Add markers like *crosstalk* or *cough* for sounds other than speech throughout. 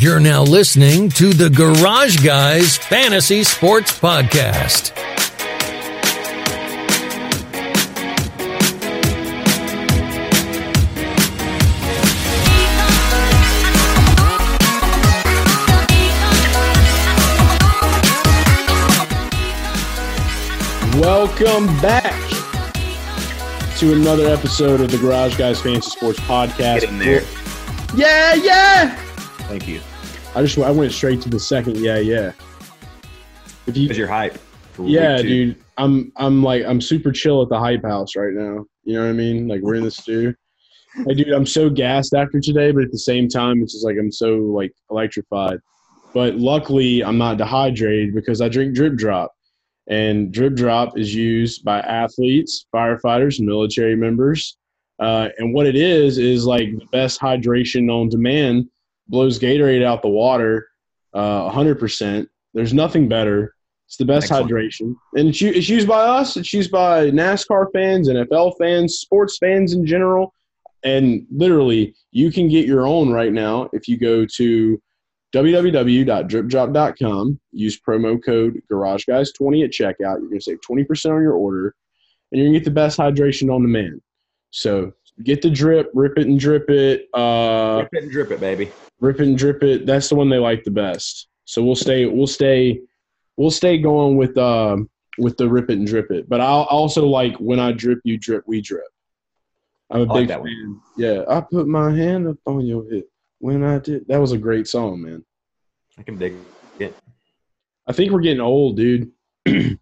You're now listening to the Garage Guys Fantasy Sports Podcast. Welcome back to another episode of the Garage Guys Fantasy Sports Podcast. Get in there. Yeah, yeah. Thank you. I just I went straight to the second. Yeah, yeah. If you, Because you're hype. Yeah, dude, I'm I'm like I'm super chill at the hype house right now. You know what I mean? Like we're in the stew. Hey, dude, I'm so gassed after today, but at the same time, it's just like I'm so like electrified. But luckily, I'm not dehydrated because I drink Drip Drop, and Drip Drop is used by athletes, firefighters, military members. Uh, and what it is is like the best hydration on demand. Blows Gatorade out the water, uh, 100%. There's nothing better. It's the best Excellent. hydration, and it's, it's used by us. It's used by NASCAR fans, NFL fans, sports fans in general, and literally, you can get your own right now if you go to www.dripdrop.com. Use promo code GarageGuys20 at checkout. You're gonna save 20% on your order, and you're gonna get the best hydration on demand. So get the drip, rip it and drip it. Uh, Drip it and drip it, baby. rip it and drip it. That's the one they like the best. So we'll stay we'll stay we'll stay going with um with the rip it and drip it. But I'll also like when I drip you drip we drip. I'm a I like big that fan. Yeah, I put my hand up on your hip when I did. That was a great song, man. I can dig it. I think we're getting old, dude. *clears throat*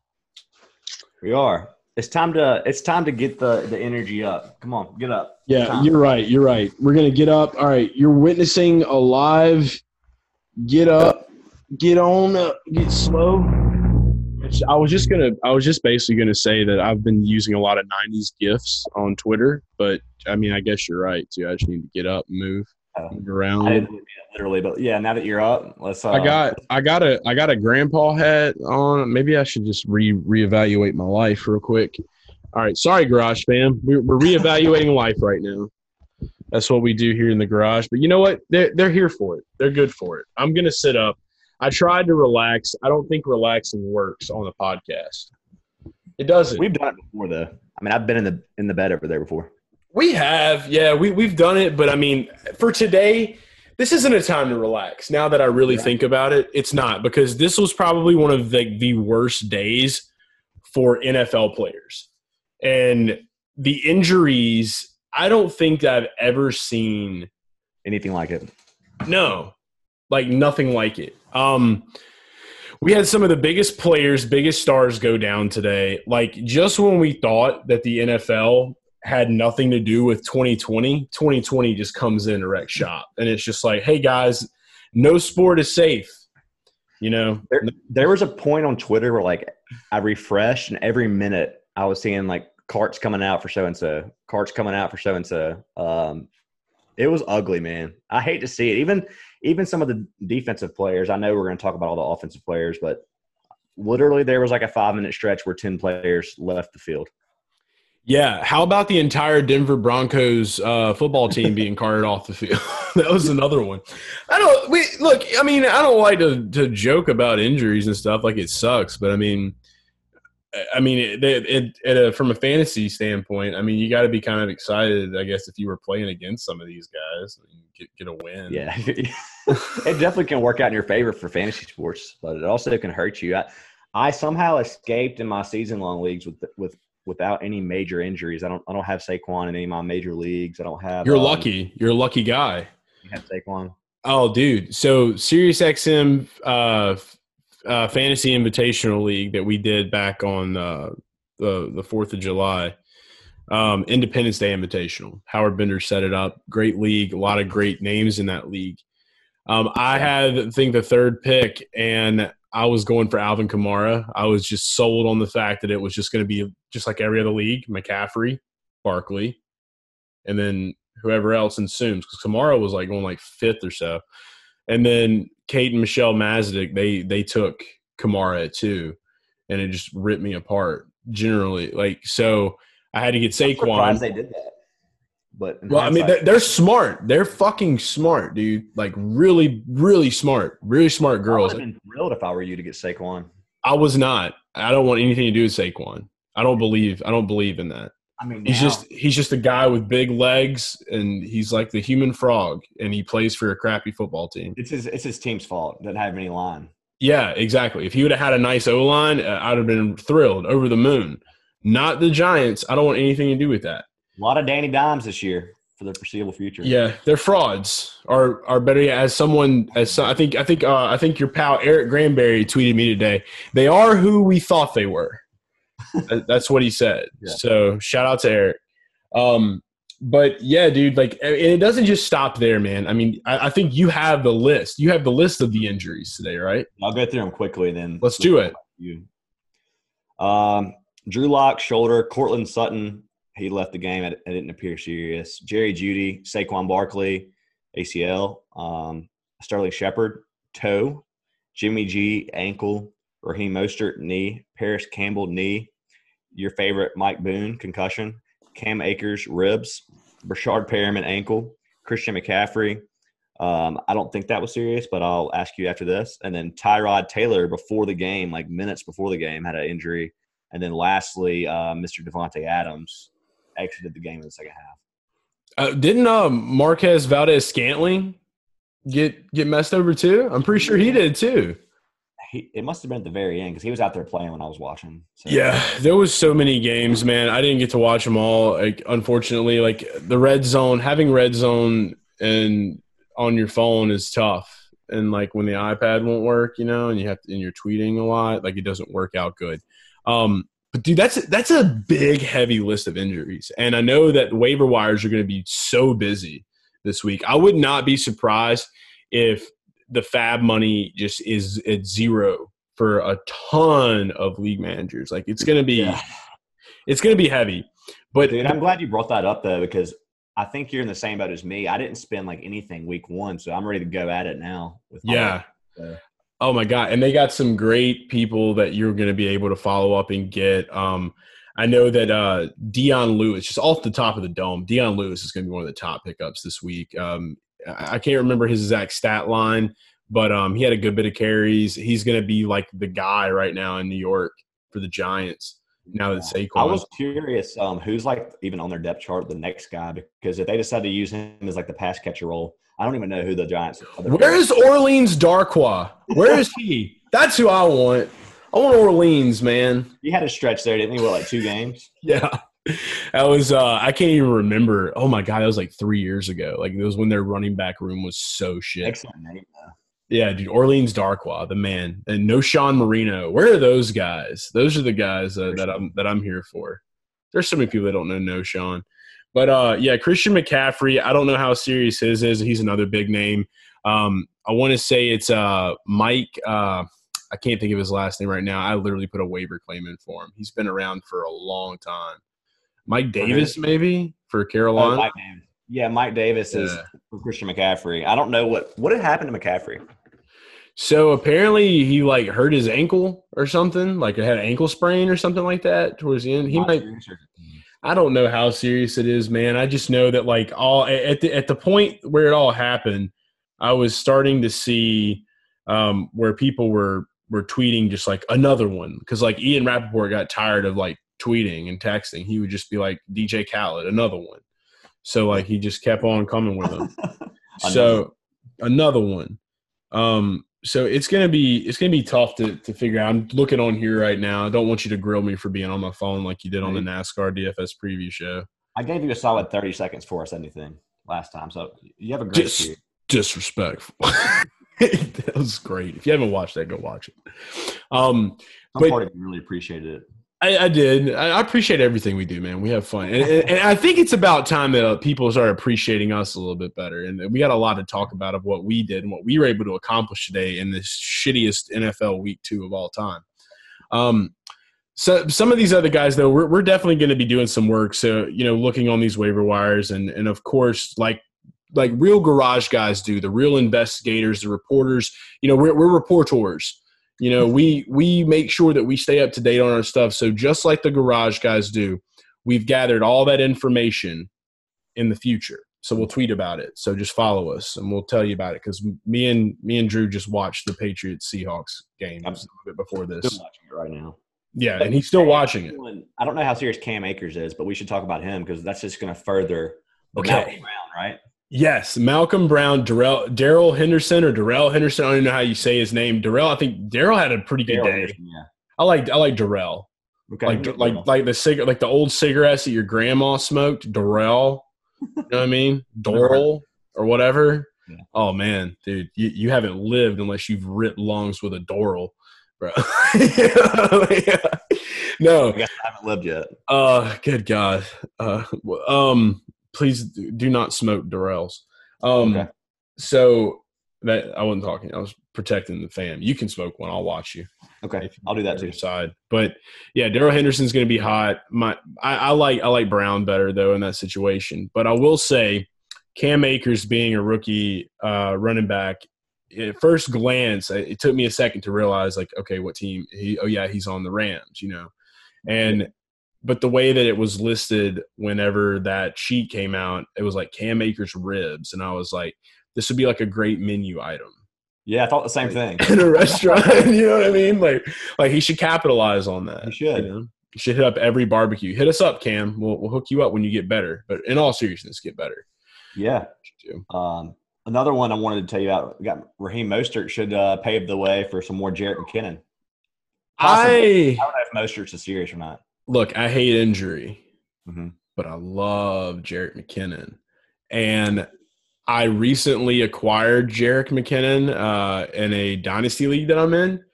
We are. It's time to it's time to get the the energy up. Come on, get up. Yeah, you're right. You're right. We're gonna get up. All right, you're witnessing a live. Get up, get on, up, get slow. I was just gonna. I was just basically gonna say that I've been using a lot of '90s gifs on Twitter, but I mean, I guess you're right too. I just need to get up, and move around. I didn't mean it literally, but yeah. Now that you're up, let's. Uh, I got I got a I got a grandpa hat on. Maybe I should just re reevaluate my life real quick. All right, sorry, garage fam. We're, we're reevaluating life right now. That's what we do here in the garage. But you know what? They're they're here for it. They're good for it. I'm gonna sit up. I tried to relax. I don't think relaxing works on the podcast. It doesn't. We've done it before though. I mean, I've been in the in the bed over there before. We have, yeah, we we've done it, but I mean, for today, this isn't a time to relax. Now that I really think about it, it's not because this was probably one of the the worst days for NFL players, and the injuries. I don't think I've ever seen Anything like it? no, like nothing like it. Um, we had some of the biggest players, biggest stars go down today. Like just when we thought that the NFL had nothing to do with 2020, 2020 just comes in to wreck shop, and it's just like, hey guys, no sport is safe. You know, There, there was a point on Twitter where like I refreshed, and every minute I was seeing like carts coming out for so and so, carts coming out for so and so. Um, it was ugly, man. I hate to see it. Even even some of the defensive players. I know we're going to talk about all the offensive players, but literally there was like a five minute stretch where ten players left the field. Yeah. How about the entire Denver Broncos uh, football team being carted off the field? *laughs* that was another one. I don't. We look. I mean, I don't like to to joke about injuries and stuff. Like it sucks, but I mean, I mean, it, it, it, from a fantasy standpoint, I mean, you got to be kind of excited, I guess, if you were playing against some of these guys, and get get a win. Yeah, *laughs* it definitely can work out in your favor for fantasy sports, but it also can hurt you. I, I somehow escaped in my season long leagues with with without any major injuries. I don't I don't have Saquon in any of my major leagues. I don't have. You're um, lucky. You're a lucky guy. You have Saquon. Oh, dude. So SiriusXM uh, uh, Fantasy Invitational League that we did back on uh, the the Fourth of July, um, Independence Day Invitational. Howard Bender set it up. Great league. A lot of great names in that league. Um, I had I think the third pick, and I was going for Alvin Kamara. I was just sold on the fact that it was just going to be just like every other league: McCaffrey, Barkley, and then whoever else ensues. Because Kamara was like going like fifth or so, and then Kate and Michelle Mazdick they they took Kamara at two, and it just ripped me apart. Generally, like so, I had to get I'm surprised they did that. But Well, I mean, they're, they're smart. They're fucking smart, dude. Like really, really smart. Really smart girls. I would girls. have been thrilled if I were you to get Saquon. I was not. I don't want anything to do with Saquon. I don't believe. I don't believe in that. I mean, He's now- just he's just a guy with big legs, and he's like the human frog, and he plays for a crappy football team. it's his it's his team's fault. Doesn't have any line. Yeah, exactly. If he would have had a nice O line, uh, I'd have been thrilled, over the moon. Not the Giants. I don't want anything to do with that. A lot of Danny Dimes this year for the foreseeable future. Yeah, they're frauds. Are are better yet, as someone as so- I think I think uh, I think your pal Eric Granberry tweeted me today. They are who we thought they were. *laughs* That's what he said. Yeah. So shout out to Eric. Um, but yeah, dude, like and it doesn't just stop there, man. I mean, I, I think you have the list. You have the list of the injuries today, right? I'll go through them quickly. Then Let's do it. You. Um, Drew Lock shoulder. Courtland Sutton. He left the game. It, didn't appear serious. Jerry Jeudy. Saquon Barkley. ACL. Um, Sterling Shepard. Toe. Jimmy G. Ankle. Raheem Mostert. Knee. Parris Campbell. Knee. Your favorite Mike Boone. Concussion. Cam Akers. Ribs. Breshad Perriman. Ankle. Christian McCaffrey. Um, I don't think that was serious, but I'll ask you after this. And then Tyrod Taylor before the game, like minutes before the game, had an injury. And then lastly, uh, Mr. Davante Adams exited the game in the second half. Uh, didn't uh, Marquez Valdes-Scantling get get messed over too? I'm pretty sure he did too. He, it must have been at the very end because he was out there playing when I was watching. So, Yeah, there was so many games, man. I didn't get to watch them all. Like, unfortunately, like the red zone, having red zone and on your phone is tough. And like when the iPad won't work, you know, and you have to, and you're tweeting a lot, like it doesn't work out good. Um, but dude, that's that's a big, heavy list of injuries, and I know that waiver wires are going to be so busy this week. I would not be surprised if the FAAB money just is at zero for a ton of league managers. Like it's going to be, Yeah. it's going to be heavy. But Dude, I'm glad you brought that up though because I think you're in the same boat as me. I didn't spend like anything week one, so I'm ready to go at it now. With my- yeah. Oh my god! And they got some great people that you're going to be able to follow up and get. Um, I know that uh, Dion Lewis, just off the top of the dome, Dion Lewis is going to be one of the top pickups this week. Um, I I can't remember his exact stat line, but um, he had a good bit of carries. He's going to be like the guy right now in New York for the Giants. Now that Saquon, I was curious um, who's like even on their depth chart the next guy because if they decide to use him as like the pass catcher role, I don't even know who the Giants. other Where is Orleans Darkwa? Where is he? *laughs* That's who I want. I want Orleans, man. he had a stretch there, didn't he? What like two games? *laughs* Yeah. That was uh I can't even remember. Oh my god, that was like three years ago. Like it was when their running back room was so shit. Excellent name. Though. Yeah, dude. Orleans Darkwa, the man. And Knowshon Moreno. Where are those guys? Those are the guys uh, that I'm that I'm here for. There's so many people that don't know Knowshon. But uh yeah, Christian McCaffrey, I don't know how serious his is. He's another big name. Um I want to say it's uh Mike uh I can't think of his last name right now. I literally put a waiver claim in for him. He's been around for a long time. Mike Davis, maybe for Oh, Carolina. Mike Yeah, Mike Davis is Yeah. for Christian McCaffrey. I don't know what what had happened to McCaffrey. So apparently he like hurt his ankle or something, like had an ankle sprain or something like that towards the end. He might. I don't know how serious it is, man. I just know that like all at the at the point where it all happened, I was starting to see um, where people were were tweeting just like another one because like Ian Rapoport got tired of like tweeting and texting. He would just be like DJ Khaled, another one. So like he just kept on coming with them. *laughs* so another one. Um, so it's gonna be it's gonna be tough to to figure out. I'm looking on here right now. I don't want you to grill me for being on my phone like you did on the NASCAR DFS preview show. I gave you a solid thirty seconds for us anything last time, so you have a great year. Disrespectful. *laughs* that was great. If you haven't watched that, go watch it. Um, Some but- part of you really appreciated it. I, I did. I, appreciate everything we do, man. We have fun, and, and, and I think it's about time that uh, people start appreciating us a little bit better. And we got a lot to talk about of what we did and what we were able to accomplish today in this shittiest NFL week two of all time. Um, so some of these other guys, though, we're, we're definitely going to be doing some work. So you know, looking on these waiver wires, and and of course, like like real garage guys do, the real investigators, the reporters. You know, we're, we're reporters you know we we make sure that we stay up to date on our stuff so just like the garage guys do we've gathered all that information in the future. So we'll tweet about it. So just follow us and we'll tell you about it because me and me and Drew just watched the Patriots Seahawks game a little bit before Still this. watching it right now. Yeah, and he's still watching it. I don't know how serious Cam Akers is, but we should talk about him because that's just going to further the Okay. Right? Yes, Malcolm Brown, Darrell, Daryl Henderson or Darrell Henderson. I don't even know how you say his name. Darrell. I think Daryl had a pretty good Darrell day. Henderson, yeah. I like I like Darrell. Okay. like like like the cig- like the old cigarettes that your grandma smoked, Dorel. You know what I mean? *laughs* Doral or whatever. Yeah. Oh man, dude, you, you haven't lived unless you've ripped lungs with a Doral, bro. Yeah. *laughs* *laughs* No, I I haven't lived yet. uh, good God. Uh, um, please do not smoke Dorels. Um, Okay. so that I wasn't talking. I was protecting the fam. You can smoke one. I'll watch you Okay, you I'll do that too. Side, but yeah, Darrell Henderson's going to be hot. My, I, I like I like Brown better though in that situation. But I will say, Cam Akers being a rookie uh, running back, at first glance, it it took me a second to realize like, okay, what team? He, oh yeah, he's on the Rams, you know, and. But the way that it was listed whenever that sheet came out, it was like Cam Akers ribs, and I was like, this would be like a great menu item Yeah, I thought the same thing. *laughs* in a restaurant. *laughs* you know what I mean? Like, like he should capitalize on that. He should. You, know? You should hit up every barbecue. Hit us up, Cam. We'll we'll hook you up when you get better. But in all seriousness, get better. Yeah. Um, another one I wanted to tell you about. We got Raheem Mostert should uh, pave the way for some more Jerick McKinnon. Possibly. I I don't know if Mostert's a serious or not. Look. I hate injury, Mhm. but I love Jerick McKinnon, and I recently acquired Jerick McKinnon uh, in a dynasty league that I'm in,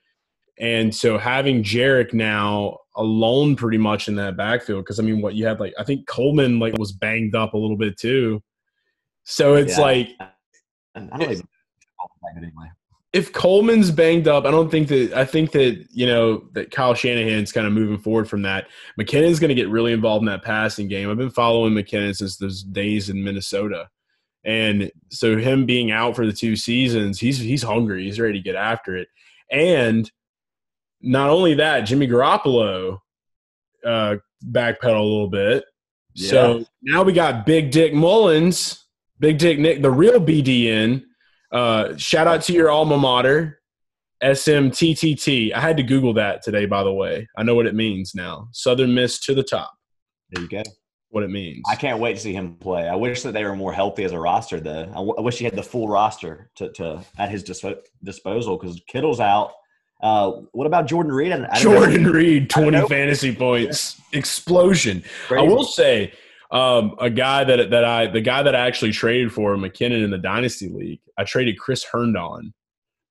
and so having Jerick now alone pretty much in that backfield because I mean, what you had like I think Coleman like was banged up a little bit too, so it's Yeah. like I don't even anyway. If Coleman's banged up, I don't think that I think that you know that Kyle Shanahan's kind of moving forward from that. McKinnon's going to get really involved in that passing game. I've been following McKinnon since those days in Minnesota, and so him being out for the two seasons, he's he's hungry. He's ready to get after it, and not only that, Jimmy Garoppolo uh, backpedal a little bit. So now we got Big Dick Mullens, Big Dick Nick, the real BDN. Uh, shout out to your alma mater, SMTTT. I had to Google that today, by the way. I know what it means now. Southern Miss to the top. There you go. What it means. I can't wait to see him play. I wish that they were more healthy as a roster, though. I, w- I wish he had the full roster to, to at his dispo- disposal because Kittle's out. Uh, what about Jordan Reed? I, I don't know. Jordan Reed, 20 fantasy points. Explosion. I will say, um, a guy that that I the guy that I actually traded for McKinnon in the dynasty league. I traded Chris Herndon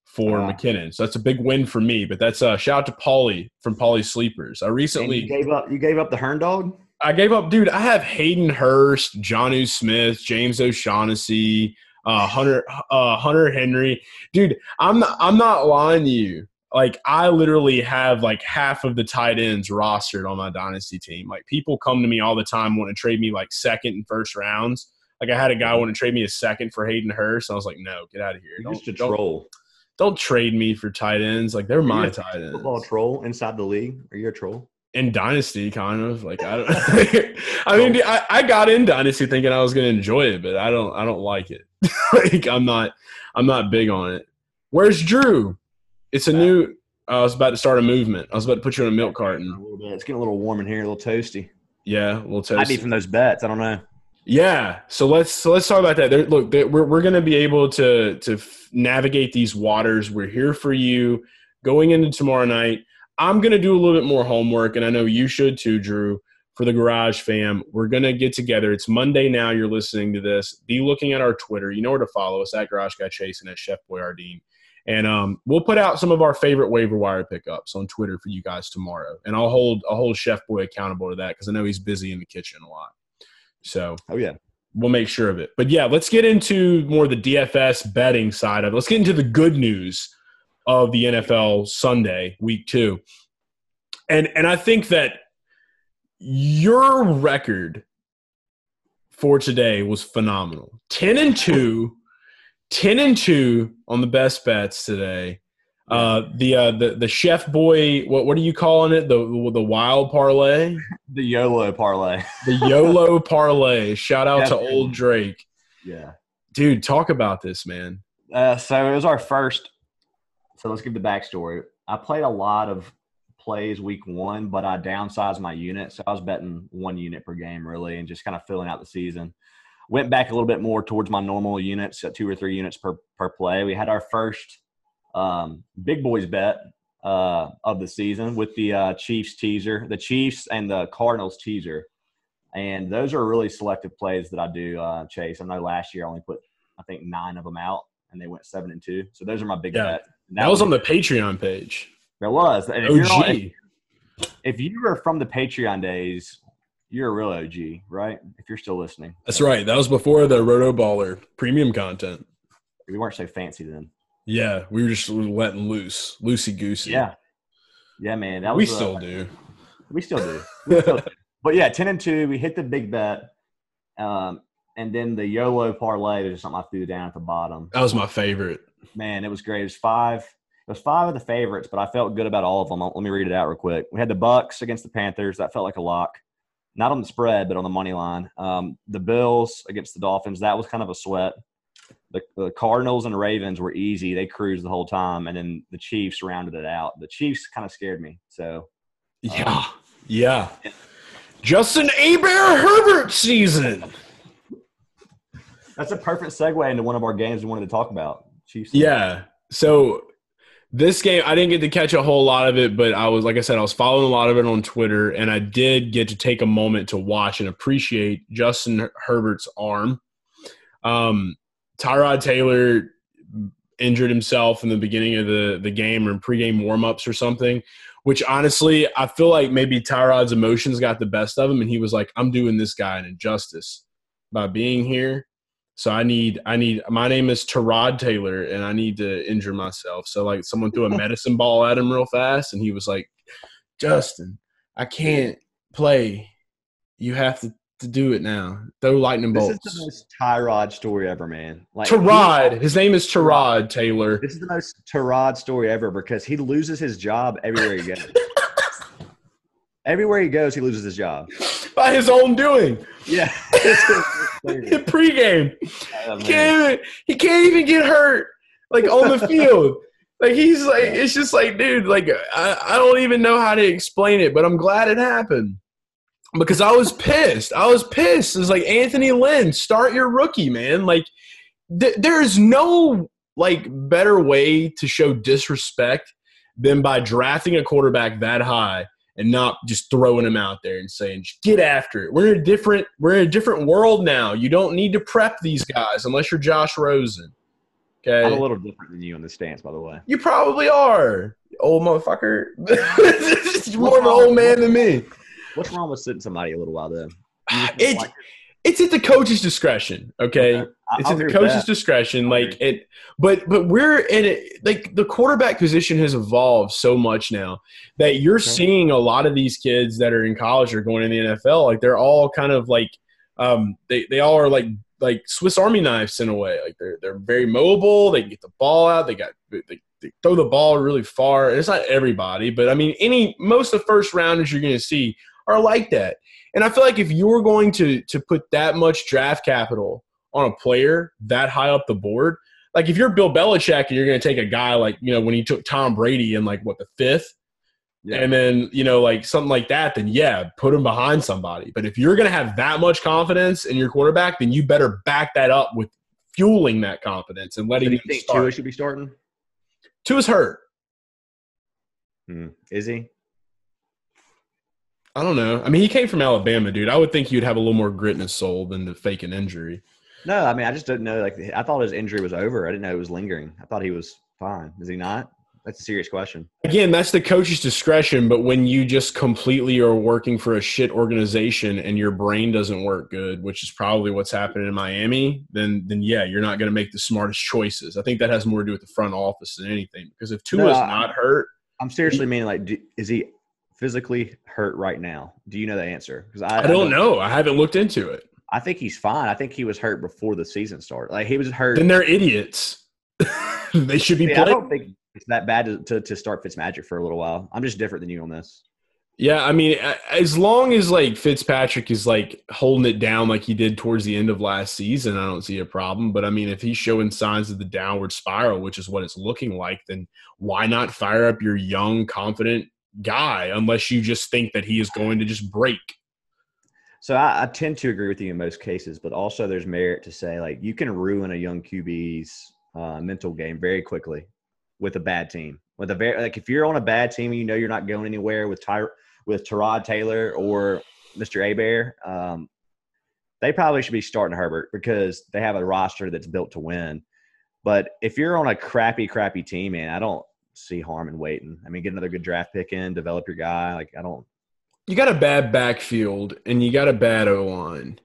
for Ah. McKinnon, so that's a big win for me. But that's a shout out to Paulie from Paulie Sleepers. I recently you gave up. You gave up the Hern dog. I gave up, dude. I have Hayden Hurst, Jonnu Smith, James O'Shaughnessy, uh, Hunter uh, Hunter Henry. Dude, I'm not, I'm not lying to you. Like I literally have like half of the tight ends rostered on my dynasty team. Like people come to me all the time want to trade me like second and first rounds. Like I had a guy mm-hmm. want to trade me a second for Hayden Hurst. I was like, no, get out of here. Don't, just a don't, troll. don't trade me for tight ends. Like they're my you a tight ends Football troll inside the league. Are you a troll? in dynasty kind of like i don't *laughs* *laughs* i mean I, I got in dynasty thinking i was going to enjoy it but i don't i don't like it *laughs* like i'm not i'm not big on it where's drew it's a new i was about to start a movement i was about to put you in a milk carton. A little bit. It's getting a little warm in here. A little toasty. yeah a little toasty. Might be from those bets. I don't know. yeah so let's so let's talk about that there, look there, we're, we're going to be able to to f- navigate these waters we're here for you going into tomorrow night i'm going to do a little bit more homework and i know you should too drew for the garage fam we're going to get together it's monday now you're listening to this be looking at our twitter you know where to follow us at garage guy chase and at chef boyardeen and um, we'll put out some of our favorite waiver wire pickups on twitter for you guys tomorrow and i'll hold i'll hold chef boy accountable to that because i know he's busy in the kitchen a lot so Oh yeah. we'll make sure of it. But yeah, let's get into more the DFS betting side of it. Let's get into the good news of the NFL Sunday, week two. And and I think that your record for today was phenomenal. 10 and 2, 10 and 2 on the best bets today. Uh, the uh, the the chef boy. What what are you calling it? The the wild parlay. *laughs* The YOLO parlay. The YOLO *laughs* parlay. Shout out to old Drake, Yeah. dude. Talk about this, man. Uh, so it was our first. So let's give the backstory. I played a lot of plays week one, but I downsized my unit. So I was betting one unit per game really and just kind of filling out the season. Went back a little bit more towards my normal units at two or three units per, per play. We had our first um, big boys bet uh, of the season with the uh, Chiefs teaser, the Chiefs and the Cardinals teaser. And those are really selective plays that I do, uh, Chase. I know last year I only put, I think, nine of them out and they went seven and two. So those are my big Yeah. bets. And That was on the Patreon page. There was. And if, you're not- if, if you were from the Patreon days, you're a real OG, right? If you're still listening. That's right. That was before the Roto Baller premium content. We weren't so fancy then. Yeah, we were just letting loose, loosey goosey. Yeah. Yeah, man. That we was, uh, still do. We still do. We still do. *laughs* But yeah, ten and two. We hit the big bet, um, and then the YOLO parlay. There's something I threw down at the bottom. That was my favorite. Man, it was great. It was five. It was five of the favorites, but I felt good about all of them. Let me read it out real quick. We had the Bucks against the Panthers. That felt like a lock. Not on the spread, but on the money line. Um, the Bills against the Dolphins. That was kind of a sweat. The, the Cardinals and Ravens were easy. They cruised the whole time, and then the Chiefs rounded it out. The Chiefs kind of scared me. So Yeah, yeah. Justin Aber Herbert season. that's a perfect segue into one of our games we wanted to talk about. Chiefs. Yeah. So this game, I didn't get to catch a whole lot of it, but I was, like I said, I was following a lot of it on Twitter, and I did get to take a moment to watch and appreciate Justin Herbert's arm. Um, Tyrod Taylor injured himself in the beginning of the, the game or in pregame warmups or something, which honestly, I feel like maybe Tyrod's emotions got the best of him, and he was like, I'm doing this guy an injustice by being here. So I need, I need. My name is Terod Taylor, and I need to injure myself. So like, someone threw a *laughs* medicine ball at him real fast, and he was like, "Justin, I can't play. You have to, to do it now. Throw lightning bolts. This is the most Tyrod story ever, man. Like his name is Terod Taylor. This is the most Tyrod story ever because he loses his job everywhere he goes. *laughs* everywhere he goes, he loses his job. *laughs* by his own doing. Yeah. *laughs* In pregame, *laughs* Oh, he can't even, he can't even get hurt like on the field. Like he's like, it's just like, dude, like I, I don't even know how to explain it, but I'm glad it happened because I was pissed. I was pissed. It's like Anthony Lynn, start your rookie, man. Like th- there is no like better way to show disrespect than by drafting a quarterback that high and not just throwing them out there and saying get after it. We're in a different we're in a different world now. You don't need to prep these guys unless you're Josh Rosen. Okay. I'm a little different than you in the stance, by the way. you probably are, old motherfucker. You're *laughs* more of an old man than me. What's wrong with sitting somebody a little while though? It, it's at the coach's discretion. Okay, I- it's I'll at the coach's discretion. Like it, but but we're in it. Like the quarterback position has evolved so much now that you're seeing a lot of these kids that are in college or going in the NFL. Like they're all kind of like um they they all are like like Swiss Army knives in a way. Like they're they're very mobile. They can get the ball out. They got they, they throw the ball really far. And it's not everybody, but I mean any most of the first rounders you're going to see are like that. And I feel like if you're going to to put that much draft capital on a player that high up the board, like if you're Bill Belichick and you're going to take a guy like you know when he took Tom Brady in like what the fifth, Yeah. and then you know like something like that, then yeah, put him behind somebody. But if you're going to have that much confidence in your quarterback, then you better back that up with fueling that confidence and Do letting you him think Tua start. should be starting? Tua's hurt. Hmm. Is he? I don't know. I mean, he came from Alabama, dude. I would think he'd have a little more grit in his soul than to fake an injury. No, I mean I just didn't know. Like I thought his injury was over. I didn't know it was lingering. I thought he was fine. Is he not? That's a serious question. Again, that's the coach's discretion, but when you just completely are working for a shit organization and your brain doesn't work good, which is probably what's happening in Miami, then then yeah, you're not going to make the smartest choices. I think that has more to do with the front office than anything. Because if Tua's No, I- not hurt, I'm seriously meaning like, do, is he physically hurt right now? Do you know the answer? Because I, I don't know. I haven't looked into it. I think he's fine. I think he was hurt before the season started. Like he was hurt. Then they're idiots. *laughs* they should be Yeah, I don't think it's that bad to, to, to start Fitzmagic for a little while. I'm just different than you on this. Yeah, I mean, as long as like Fitzpatrick is like holding it down like he did towards the end of last season, I don't see a problem. But I mean, if he's showing signs of the downward spiral, which is what it's looking like, then why not fire up your young, confident guy unless you just think that he is going to just break? So I, I tend to agree with you in most cases, but also there's merit to say like you can ruin a young QB's uh, mental game very quickly with a bad team. With a very like if you're on a bad team and you know you're not going anywhere with Ty with Tyrod Taylor or Mr. Abear, um, they probably should be starting Herbert because they have a roster that's built to win. But if you're on a crappy, crappy team, man, I don't see harm in waiting. I mean, get another good draft pick in, develop your guy. Like I don't. You got a bad backfield and you got a bad O line.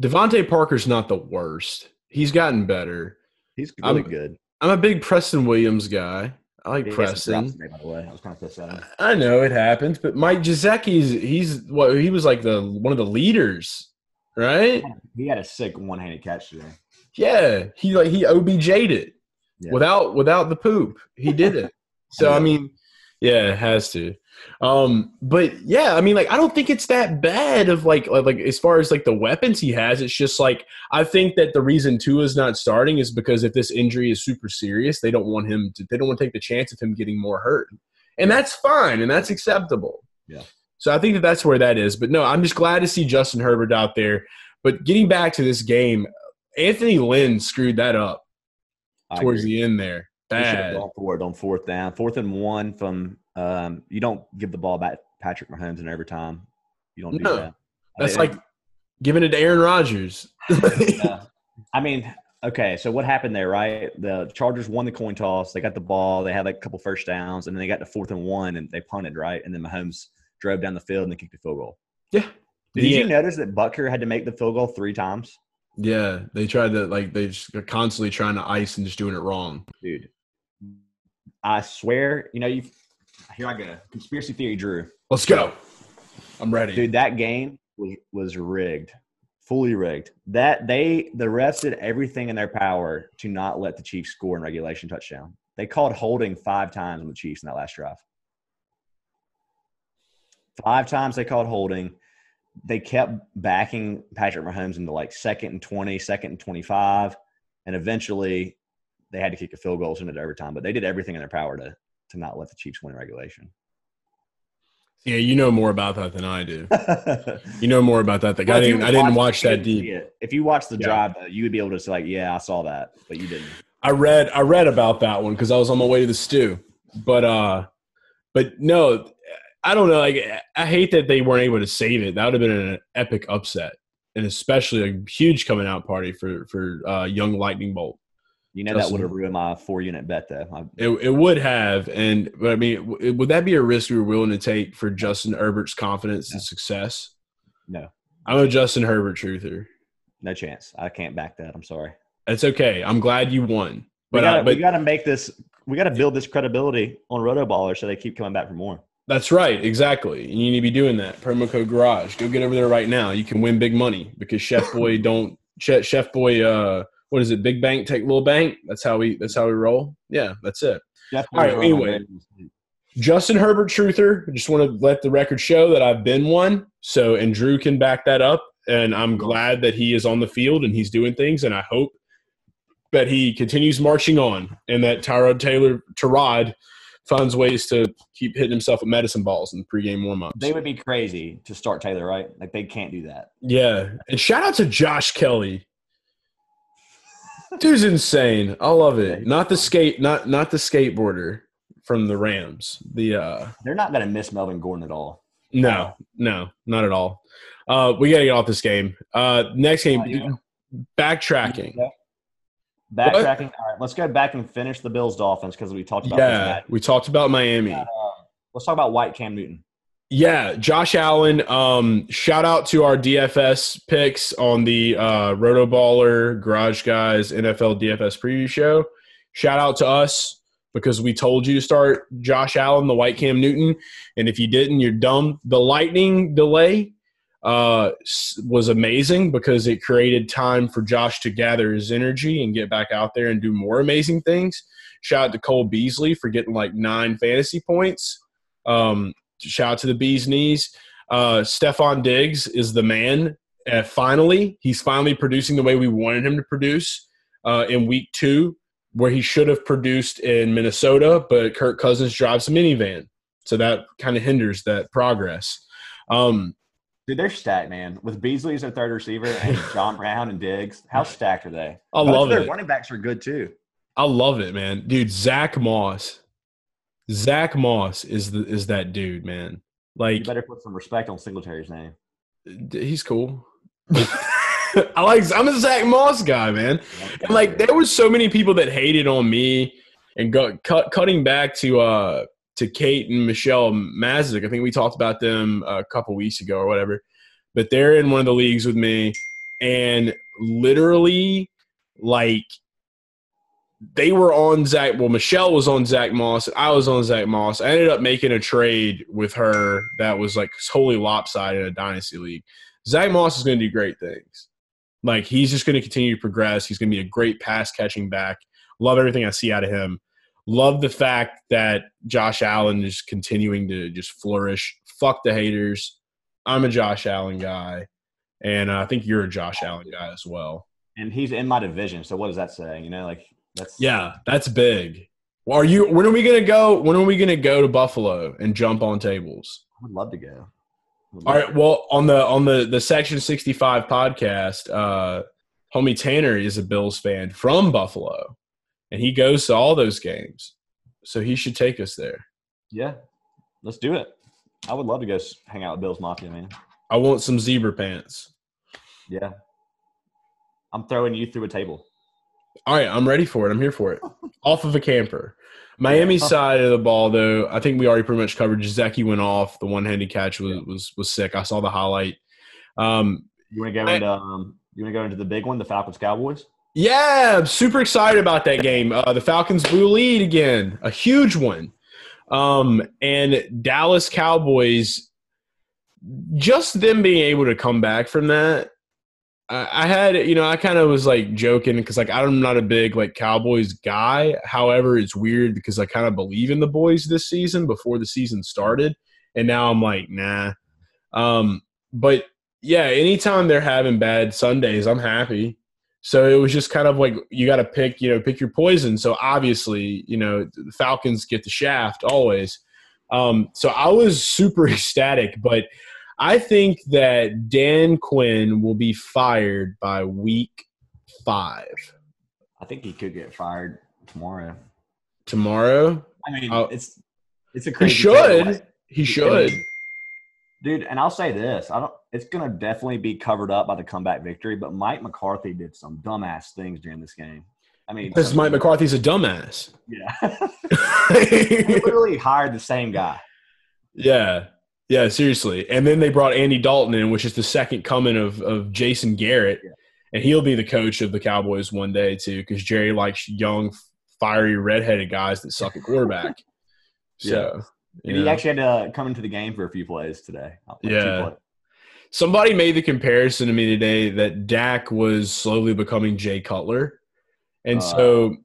DeVante Parker's not the worst. He's gotten better. He's really I'm, good. I'm a big Preston Williams guy. I like Preston. today, by the way, I was kind of pissed at him. I know it happens, but Mike Gesicki's he's what he was like the one of the leaders, right? He had a sick one-handed catch today. Yeah, he like he OBJ'd it Yeah. without without the poop. He did it. *laughs* So I mean, yeah, it has to. Um, but yeah, I mean, like I don't think it's that bad of like like, like as far as like the weapons he has. It's just like I think that the reason Tua is not starting is because if this injury is super serious, they don't want him to. They don't want to take the chance of him getting more hurt, and that's fine and that's acceptable. Yeah. So I think that that's where that is. But no, I'm just glad to see Justin Herbert out there. But getting back to this game, Anthony Lynn screwed that up towards the end there. He should have Bad. gone for it on fourth down, fourth and one from. Um, you don't give the ball back to Patrick Mahomes in overtime. You don't do that. That's I- like giving it to Aaron Rodgers. *laughs* Yeah. I mean, okay, so what happened there, right? The Chargers won the coin toss. They got the ball. They had like a couple first downs, and then they got to fourth and one, and they punted, right? And then Mahomes drove down the field and they kicked the field goal. yeah. Did Yeah. you notice that Butker had to make the field goal three times? Yeah, they tried to like they just are constantly trying to ice and just doing it wrong. Dude, I swear, you know, you. Here I go. Conspiracy theory, Drew. Let's go. I'm ready. Dude, that game was was rigged, fully rigged. That they the refs did everything in their power to not let the Chiefs score in regulation touchdown. They called holding five times on the Chiefs in that last drive. Five times they called holding. They kept backing Patrick Mahomes into like second and 20, second and 25. And eventually they had to kick a field goal send it to overtime. But they did everything in their power to to not let the Chiefs win regulation. Yeah, you know more about that than I do. *laughs* You know more about that. Like, I Well, if didn't. I didn't watch that deep. If you watch the Yeah. drive, though, you would be able to say, like, "Yeah, I saw that," but you didn't. I read. I read about that one because I was on my way to the stew. But uh, but no, I don't know. Like, I hate that they weren't able to save it. That would have been an epic upset, and especially a huge coming out party for for uh, young Lightning Bolt. You know that would have ruined my four unit bet, though. I, It, it would have, and but I mean, w- would that be a risk we were willing to take for Justin Herbert's confidence and success? no, I'm a Justin Herbert truther. no chance. I can't back that. I'm sorry. It's okay. I'm glad you won, We but gotta, I, but we gotta make this. We gotta build this credibility on Rotoballer so they keep coming back for more. That's right, exactly. You need to be doing that. Promo code Garage. Go get over there right now. You can win big money because Chef Boy *laughs* don't Chef, Chef Boy. Uh, what is it? Big bank take little bank. That's how we. That's how we roll. Yeah, that's it. Jeff All right, Bezos anyway. Justin Herbert truther. I just want to let the record show that I've been one. So, and Drew can back that up. And I'm glad that he is on the field and he's doing things. And I hope that he continues marching on and that Tyrod Taylor, Tyrod, finds ways to keep hitting himself with medicine balls in the pregame warm ups. They would be crazy to start Taylor, right? Like they can't do that. Yeah. And shout out to Josh Kelley. Dude's insane. I love it. Not the skate, not not the skateboarder from the Rams. The uh They're not gonna miss Melvin Gordon at all. No, no, not at all. Uh, we got to get off this game. Uh, next game, Oh, yeah. backtracking. Backtracking. All right, let's go back and finish the Bills Dolphins because we talked about Yeah, we talked about Miami. Uh, let's talk about White Cam Newton. Yeah, Josh Allen. Um, shout out to our DFS picks on the uh, Rotoballer Garage Guys NFL DFS preview show. Shout out to us because we told you to start Josh Allen, the White Cam Newton, and if you didn't, you're dumb. The lightning delay uh, was amazing because it created time for Josh to gather his energy and get back out there and do more amazing things. Shout out to Cole Beasley for getting like nine fantasy points. Um, shout out to the bees knees. Uh, Stefon Diggs is the man. Uh, finally, he's finally producing the way we wanted him to produce uh, in week two, where he should have produced in Minnesota, but Kirk Cousins drives a minivan, so that kind of hinders that progress. Um, Dude, they're stacked, man. With Beasley as their third receiver and *laughs* John Brown and Diggs, how stacked are they? I Both love their it. Running backs are good too. I love it, man. Dude, Zack Moss. Zack Moss is the is that dude, man. Like You better put some respect on Singletary's name. he's cool. *laughs* I like I'm a Zack Moss guy, man. And like there was so many people that hated on me and got cut cutting back to uh to Kate and Michelle Mazik. I think we talked about them a couple weeks ago or whatever. But they're in one of the leagues with me and literally like they were on Zack. Well, Michelle was on Zack Moss. I was on Zack Moss. I ended up making a trade with her that was like totally lopsided in a dynasty league. Zack Moss is going to do great things. Like he's just going to continue to progress. He's going to be a great pass catching back. Love everything I see out of him. Love the fact that Josh Allen is continuing to just flourish. Fuck the haters. I'm a Josh Allen guy, and uh, I think you're a Josh Allen guy as well. And he's in my division, so what does that say? You know, like that's Yeah, that's big. Well, are you? When are we gonna go? When are we gonna go to Buffalo and jump on tables? I would love to go. Would All love right. Well, on the on the the Section sixty five podcast, uh, homie Tanner is a Bills fan from Buffalo, and he goes to all those games, so he should take us there. Yeah, let's do it. I would love to go hang out with Bill's Mafia, man. I want some zebra pants. Yeah, I'm throwing you through a table. All right, I'm ready for it. I'm here for it. *laughs* Off of a camper. Miami Yeah. side of the ball, though, I think we already pretty much covered. Gesicki went off. The one-handed catch was was was sick. I saw the highlight. Um, You want to go I- into um, you want to go into the big one, the Falcons Cowboys? Yeah, I'm super excited about that game. Uh, the Falcons blew lead again, a huge one. Um, and Dallas Cowboys, just them being able to come back from that. I, I had, you know, I kind of was like joking because like I'm not a big like Cowboys guy. However, it's weird because I kind of believe in the boys this season before the season started, and now I'm like, nah. Um, but yeah, anytime they're having bad Sundays, I'm happy. So it was just kind of like you got to pick, you know, pick your poison. So obviously, you know, the Falcons get the shaft always. Um, so I was *laughs* super ecstatic, but I think that Dan Quinn will be fired by week five I think he could get fired tomorrow. tomorrow. I mean, Oh. it's it's a crazy. He should. He should. Dude. And I'll say this: I don't. It's gonna definitely be covered up by the comeback victory. But Mike McCarthy did some dumbass things during this game. I mean, Because Mike McCarthy's a dumbass. Yeah, *laughs* he literally hired the same guy. Yeah. Yeah, seriously. And then they brought Andy Dalton in, which is the second coming of, of Jason Garrett. Yeah. And he'll be the coach of the Cowboys one day, too, because Jerry likes young, fiery, redheaded guys that suck at quarterback. *laughs* So, you And he actually had to come into the game for a few plays today. Like Yeah. plays. somebody made the comparison to me today that Dak was slowly becoming Jay Cutler. And Uh, so,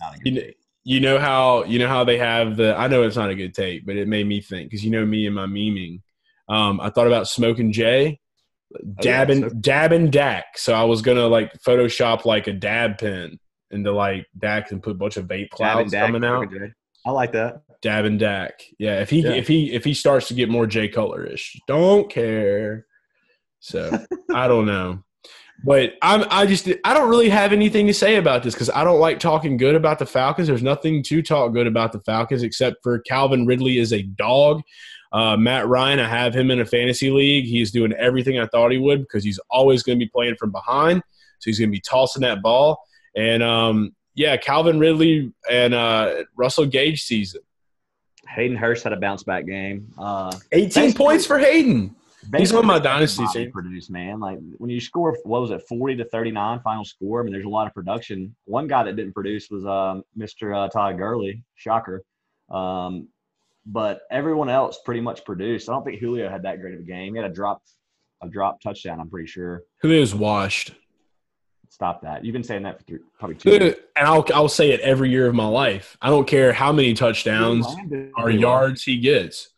Not a good you know, you know how you know how they have the I know it's not a good take, but it made me think because you know me and my memeing. Um, I thought about smoking Jay, Oh, yeah, dabbing so- dabbing Dak. So I was gonna like Photoshop like a dab pen into like Dak and put a bunch of vape clouds coming out. I like that. Dabbing Dak. Yeah, if he Yeah. if he if he starts to get more Jay Cutler-ish, don't care. So *laughs* I don't know. But I'm I just I don't really have anything to say about this because I don't like talking good about the Falcons. There's nothing to talk good about the Falcons except for Calvin Ridley is a dog. Uh, Matt Ryan, I have him in a fantasy league. He's doing everything I thought he would because he's always going to be playing from behind. So he's going to be tossing that ball. And um, yeah, Calvin Ridley and uh, Russell Gage season. Hayden Hurst had a bounce back game. Uh, 18 points for Hayden. He's on my dynasty team. Produced man, like when you score, what was it, forty to thirty nine final score? I mean, there's a lot of production. One guy that didn't produce was um, Mr. Uh, Todd Gurley, shocker. Um, but everyone else pretty much produced. I don't think Julio had that great of a game. He had a drop a drop touchdown. I'm pretty sure. Julio is washed. Stop that. You've been saying that for three, probably two. Years. And I'll I'll say it every year of my life. I don't care how many touchdowns or yards he gets.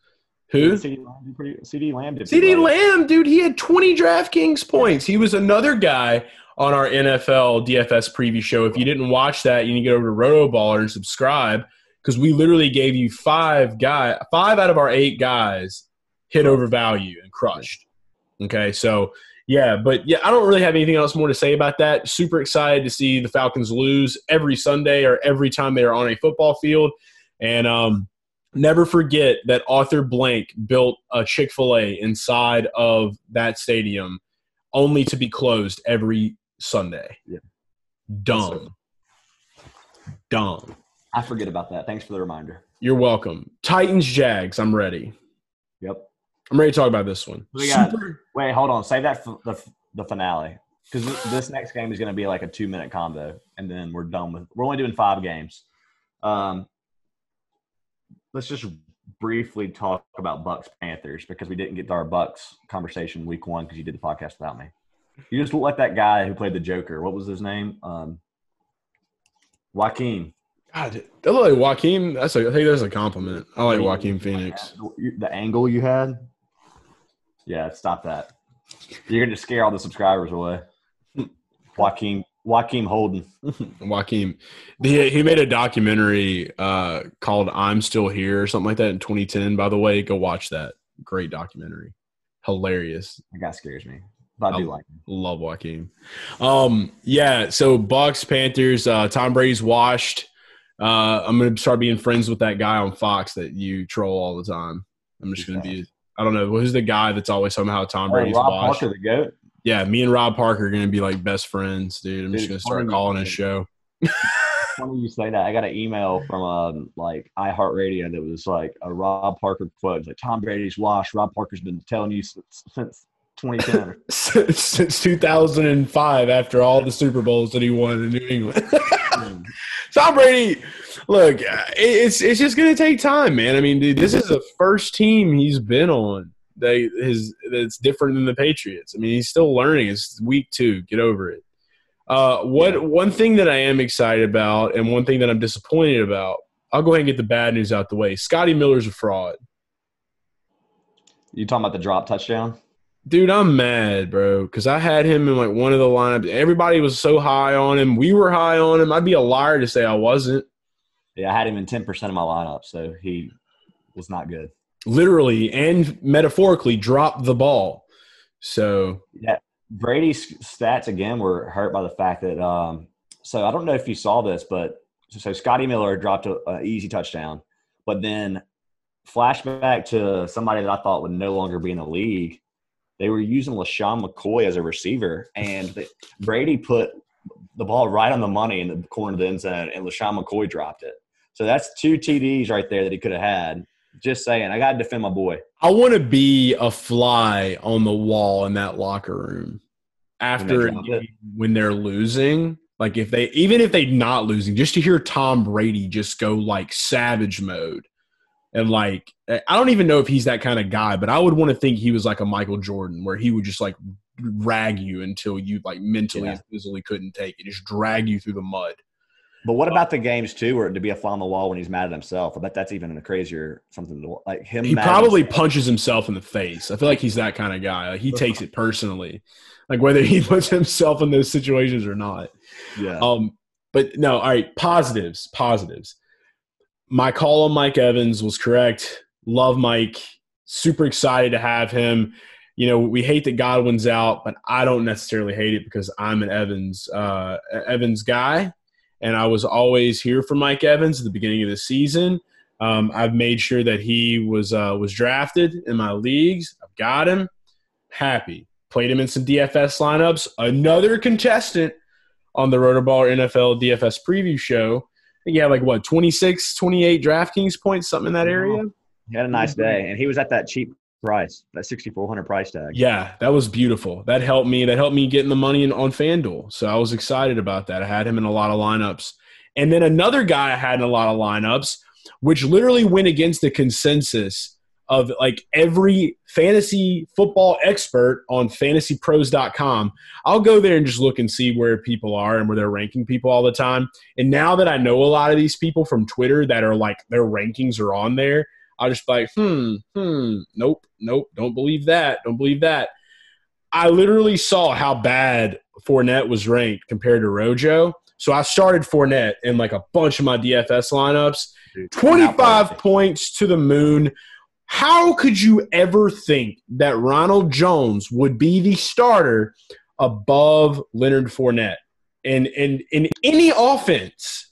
Who? CeeDee Lamb, CeeDee Lamb did. CeeDee Lamb, dude, he had 20 DraftKings points. He was another guy on our NFL DFS preview show. If you didn't watch that, you need to go over to Roto Baller and subscribe because we literally gave you five guy, five out of our eight guys hit over value and crushed. Okay, so yeah, but yeah, I don't really have anything else more to say about that. Super excited to see the Falcons lose every Sunday or every time they are on a football field, and um, never forget that Arthur Blank built a Chick Fil A inside of that stadium, only to be closed every Sunday. Yeah. Dumb. Dumb. I forget about that. Thanks for the reminder. You're welcome. Titans Jags. I'm ready. Yep. I'm ready to talk about this one. We got, wait, hold on. Save that for the the finale because this next game is going to be like a two minute combo, and then we're done with. We're only doing five games. Um, let's just briefly talk about Bucks Panthers because we didn't get to our Bucks conversation week one because you did the podcast without me. You just let that guy who played the Joker. What was his name? Um, Joaquin. God, that look like Joaquin. That's a, I think that's a compliment. I like Joaquin Phoenix. The angle you had. Yeah, stop that. You're gonna scare all the subscribers away. *laughs* Joaquin Joaquin Holden. *laughs* Joaquin. He, he made a documentary uh, called I'm Still Here or something like that in 2010. By the way, go watch that. Great documentary. Hilarious. That guy scares me. But I do I like him. Love Joaquin. Um, yeah, so Bucks, Panthers, uh, Tom Brady's washed. Uh, I'm gonna start being friends with that guy on Fox that you troll all the time. I'm just gonna be I don't know, who's the guy that's always somehow Tom oh, Brady's oh, Rob? Parker, the goat. Yeah, me and Rob Parker are gonna be like best friends, dude. I'm dude, just gonna start calling his show. *laughs* funny you say that. I got an email from um like iHeartRadio that was like a Rob Parker quote. like Tom Brady's washed. Rob Parker's been telling you since, since 2010. *laughs* since 2005, after all the Super Bowls that he won in New England. *laughs* Tom Brady, look, it's it's just gonna take time, man. I mean, dude, this is the first team he's been on they his that's different than the Patriots. I mean, he's still learning. It's week two. Get over it. Uh, what yeah. one thing that I am excited about, and one thing that I'm disappointed about. I'll go ahead and get the bad news out the way. Scotty Miller's a fraud. You talking about the drop touchdown? Dude, I'm mad, bro, because I had him in like one of the lineups. Everybody was so high on him. We were high on him. I'd be a liar to say I wasn't. Yeah, I had him in 10% of my lineup, so he was not good literally and metaphorically dropped the ball. So yeah, Brady's stats again were hurt by the fact that. Um, so I don't know if you saw this, but so Scotty Miller dropped an easy touchdown, but then flashback to somebody that I thought would no longer be in the league. They were using LeSean McCoy as a receiver, and the, Brady put the ball right on the money in the corner of the end zone, and LeSean McCoy dropped it. So that's two TDs right there that he could have had. Just saying, I got to defend my boy. I want to be a fly on the wall in that locker room after when, when they're losing. Like if they, even if they're not losing, just to hear Tom Brady just go like savage mode, and like I don't even know if he's that kind of guy, but I would want to think he was like a Michael Jordan, where he would just like rag you until you like mentally yeah. and physically couldn't take it, just drag you through the mud. But what about the games too, where to be a fly on the wall when he's mad at himself? I bet that's even a crazier something to like him. He probably punches himself in the face. I feel like he's that kind of guy. Like he *laughs* takes it personally, like whether he *laughs* puts himself in those situations or not. Yeah. Um. But no. All right. Positives. Positives. My call on Mike Evans was correct. Love Mike. Super excited to have him. You know, we hate that Godwin's out, but I don't necessarily hate it because I'm an Evans uh, Evans guy and I was always here for Mike Evans at the beginning of the season. Um, I've made sure that he was uh, was drafted in my leagues. I've got him. Happy. Played him in some DFS lineups. Another contestant on the Rotoballer NFL DFS preview show. He had like what 26, 28 DraftKings points, something in that area. He had a nice day, and he was at that cheap price, that 6400 price tag. Yeah, that was beautiful. That helped me. That helped me getting the money in, on FanDuel. So I was excited about that. I had him in a lot of lineups. And then another guy I had in a lot of lineups, which literally went against the consensus of like every fantasy football expert on fantasypros.com. I'll go there and just look and see where people are and where they're ranking people all the time. And now that I know a lot of these people from Twitter that are like their rankings are on there, I'll just be like, hmm, hmm, nope, nope, don't believe that, don't believe that. I literally saw how bad Fournette was ranked compared to Rojo. So I started Fournette in like a bunch of my DFS lineups. Dude, 25 points to the moon. How could you ever think that Ronald Jones would be the starter above Leonard Fournette in, in, in any offense?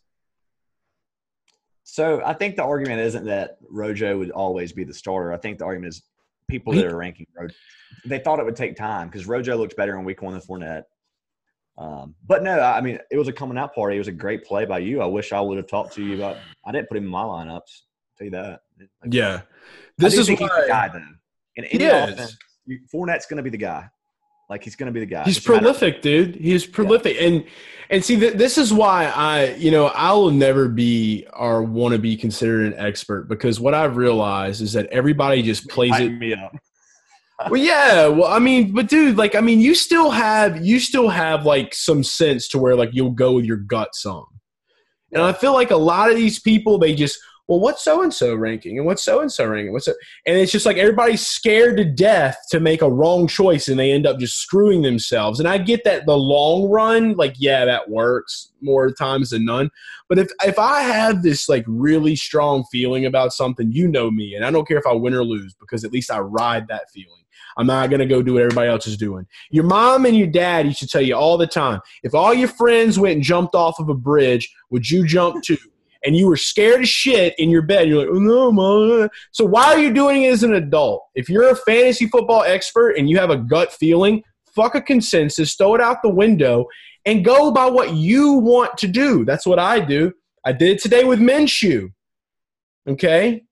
So I think the argument isn't that Rojo would always be the starter. I think the argument is people that are ranking Rojo. They thought it would take time because Rojo looked better in week one than Fournette. Um, but no, I mean it was a coming out party. It was a great play by you. I wish I would have talked to you about. I didn't put him in my lineups. I'll tell you that. Like, Yeah. This is think he's why the guy though. In any He is. offense, you- Fournette's going to be the guy. Like he's going to be the guy. He's It's a matter prolific, dude. He's prolific, and and see, th- this is why I, you know, I will never be or want to be considered an expert because what I've realized is that everybody just plays it. Me up. *laughs* Well, yeah. Well, I mean, but dude, like, I mean, you still have you still have like some sense to where like you'll go with your gut some, and I feel like a lot of these people they just well, what's so and so ranking and what's so and so ranking, what's so, and it's just like everybody's scared to death to make a wrong choice and they end up just screwing themselves. And I get that the long run, like, yeah, that works more times than none. But if if I have this like really strong feeling about something, you know me, and I don't care if I win or lose because at least I ride that feeling. I'm not gonna go do what everybody else is doing. Your mom and your dad used to tell you all the time, if all your friends went and jumped off of a bridge, would you jump too? And you were scared as shit in your bed. You're like, oh no, mom. So why are you doing it as an adult? If you're a fantasy football expert and you have a gut feeling, fuck a consensus, throw it out the window, and go by what you want to do. That's what I do. I did it today with Minshew. Okay?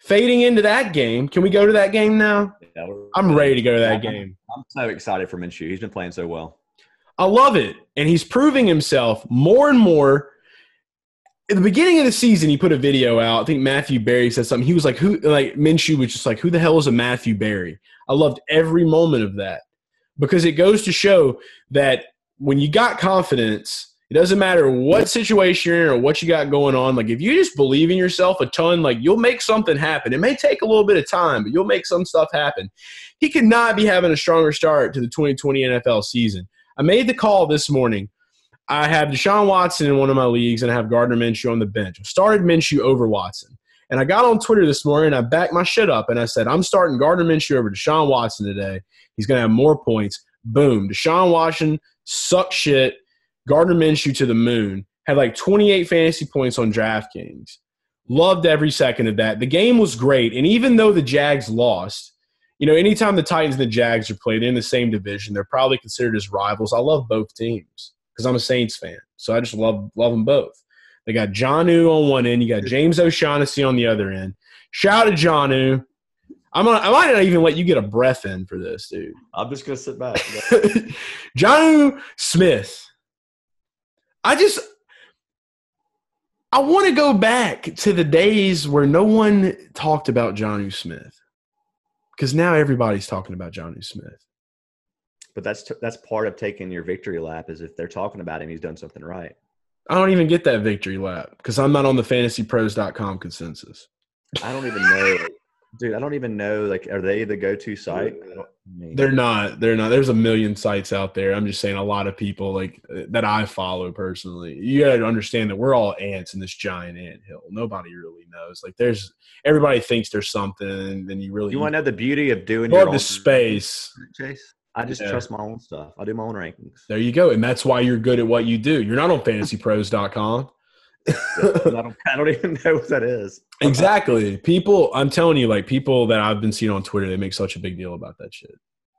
Fading into that game. Can we go to that game now? Yeah, I'm ready to go to that Yeah. game. I'm so excited for Minshew. He's been playing so well. I love it. And he's proving himself more and more. At the beginning of the season, he put a video out. I think Matthew Berry said something. He was like, "Who?" Like Minshew was just like, "Who the hell is a Matthew Berry?" I loved every moment of that because it goes to show that when you got confidence, it doesn't matter what situation you're in or what you got going on. Like if you just believe in yourself a ton, like you'll make something happen. It may take a little bit of time, but you'll make some stuff happen. He could not be having a stronger start to the 2020 NFL season. I made the call this morning. I have Deshaun Watson in one of my leagues, and I have Gardner Minshew on the bench. I started Minshew over Watson. And I got on Twitter this morning, and I backed my shit up, and I said, I'm starting Gardner Minshew over Deshaun Watson today. He's going to have more points. Boom. Deshaun Watson sucked shit. Gardner Minshew to the moon. Had like 28 fantasy points on DraftKings. Loved every second of that. The game was great. And even though the Jags lost, you know, anytime the Titans and the Jags are played in the same division, they're probably considered as rivals. I love both teams because I'm a Saints fan. So I just love love them both. They got Jonnu on one end, you got James O'Shaughnessy on the other end. Shout out to Jonnu. I'm gonna, I might not even let you get a breath in for this, dude. I'm just gonna sit back. *laughs* Jonnu Smith. I just I want to go back to the days where no one talked about Jonnu Smith. Because now everybody's talking about Jonnu Smith. But that's t- that's part of taking your victory lap. Is if they're talking about him, he's done something right. I don't even get that victory lap because I'm not on the fantasypros.com consensus. I don't even know, dude. I don't even know. Like, are they the go-to site? I don't- I mean, They're not. They're not. There's a million sites out there. I'm just saying a lot of people like uh, that I follow personally. You got to understand that we're all ants in this giant ant hill. Nobody really knows. Like there's everybody thinks there's something, and then you really you want to know the beauty of doing more your of own the space. Chase? I just Yeah. trust my own stuff. I do my own rankings. There you go, and that's why you're good at what you do. You're not on fantasypros.com. And I don't. I don't even know what that is. exactly. People, I'm telling you, like people that I've been seeing on Twitter, they make such a big deal about that shit.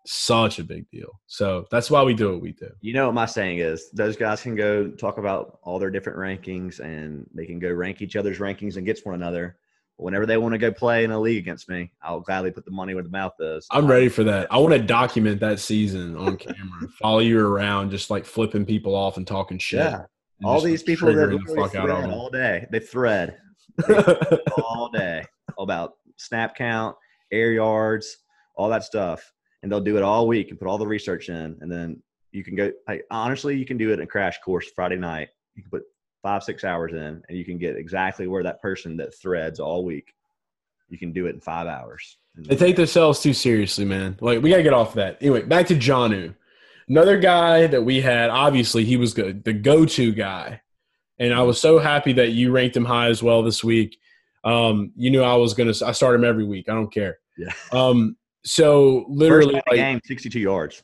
Such a big deal. So that's why we do what we do. You know what my saying is? Those guys can go talk about all their different rankings, and they can go rank each other's rankings against one another. Whenever they want to go play in a league against me, I'll gladly put the money where the mouth is. I'm ready for that. I want to document that season on *laughs* camera. Follow you around, just like flipping people off and talking shit. Yeah, all these like, people that the fuck out all day. *laughs* They thread all day about snap count air yards, all that stuff, and they'll do it all week and put all the research in, and then you can go. Like, honestly, you can do it in a crash course Friday night. You can put five six hours in, and you can get exactly where that person that threads all week. You can do it in five hours. They take themselves too seriously, man. Like we gotta get off that. Anyway, back to Jonnu. Another guy that we had, obviously he was the, the go-to guy. And I was so happy that you ranked him high as well this week. Um, you knew I was gonna I start him every week. I don't care. Yeah. Um, so literally First the game, 62 yards.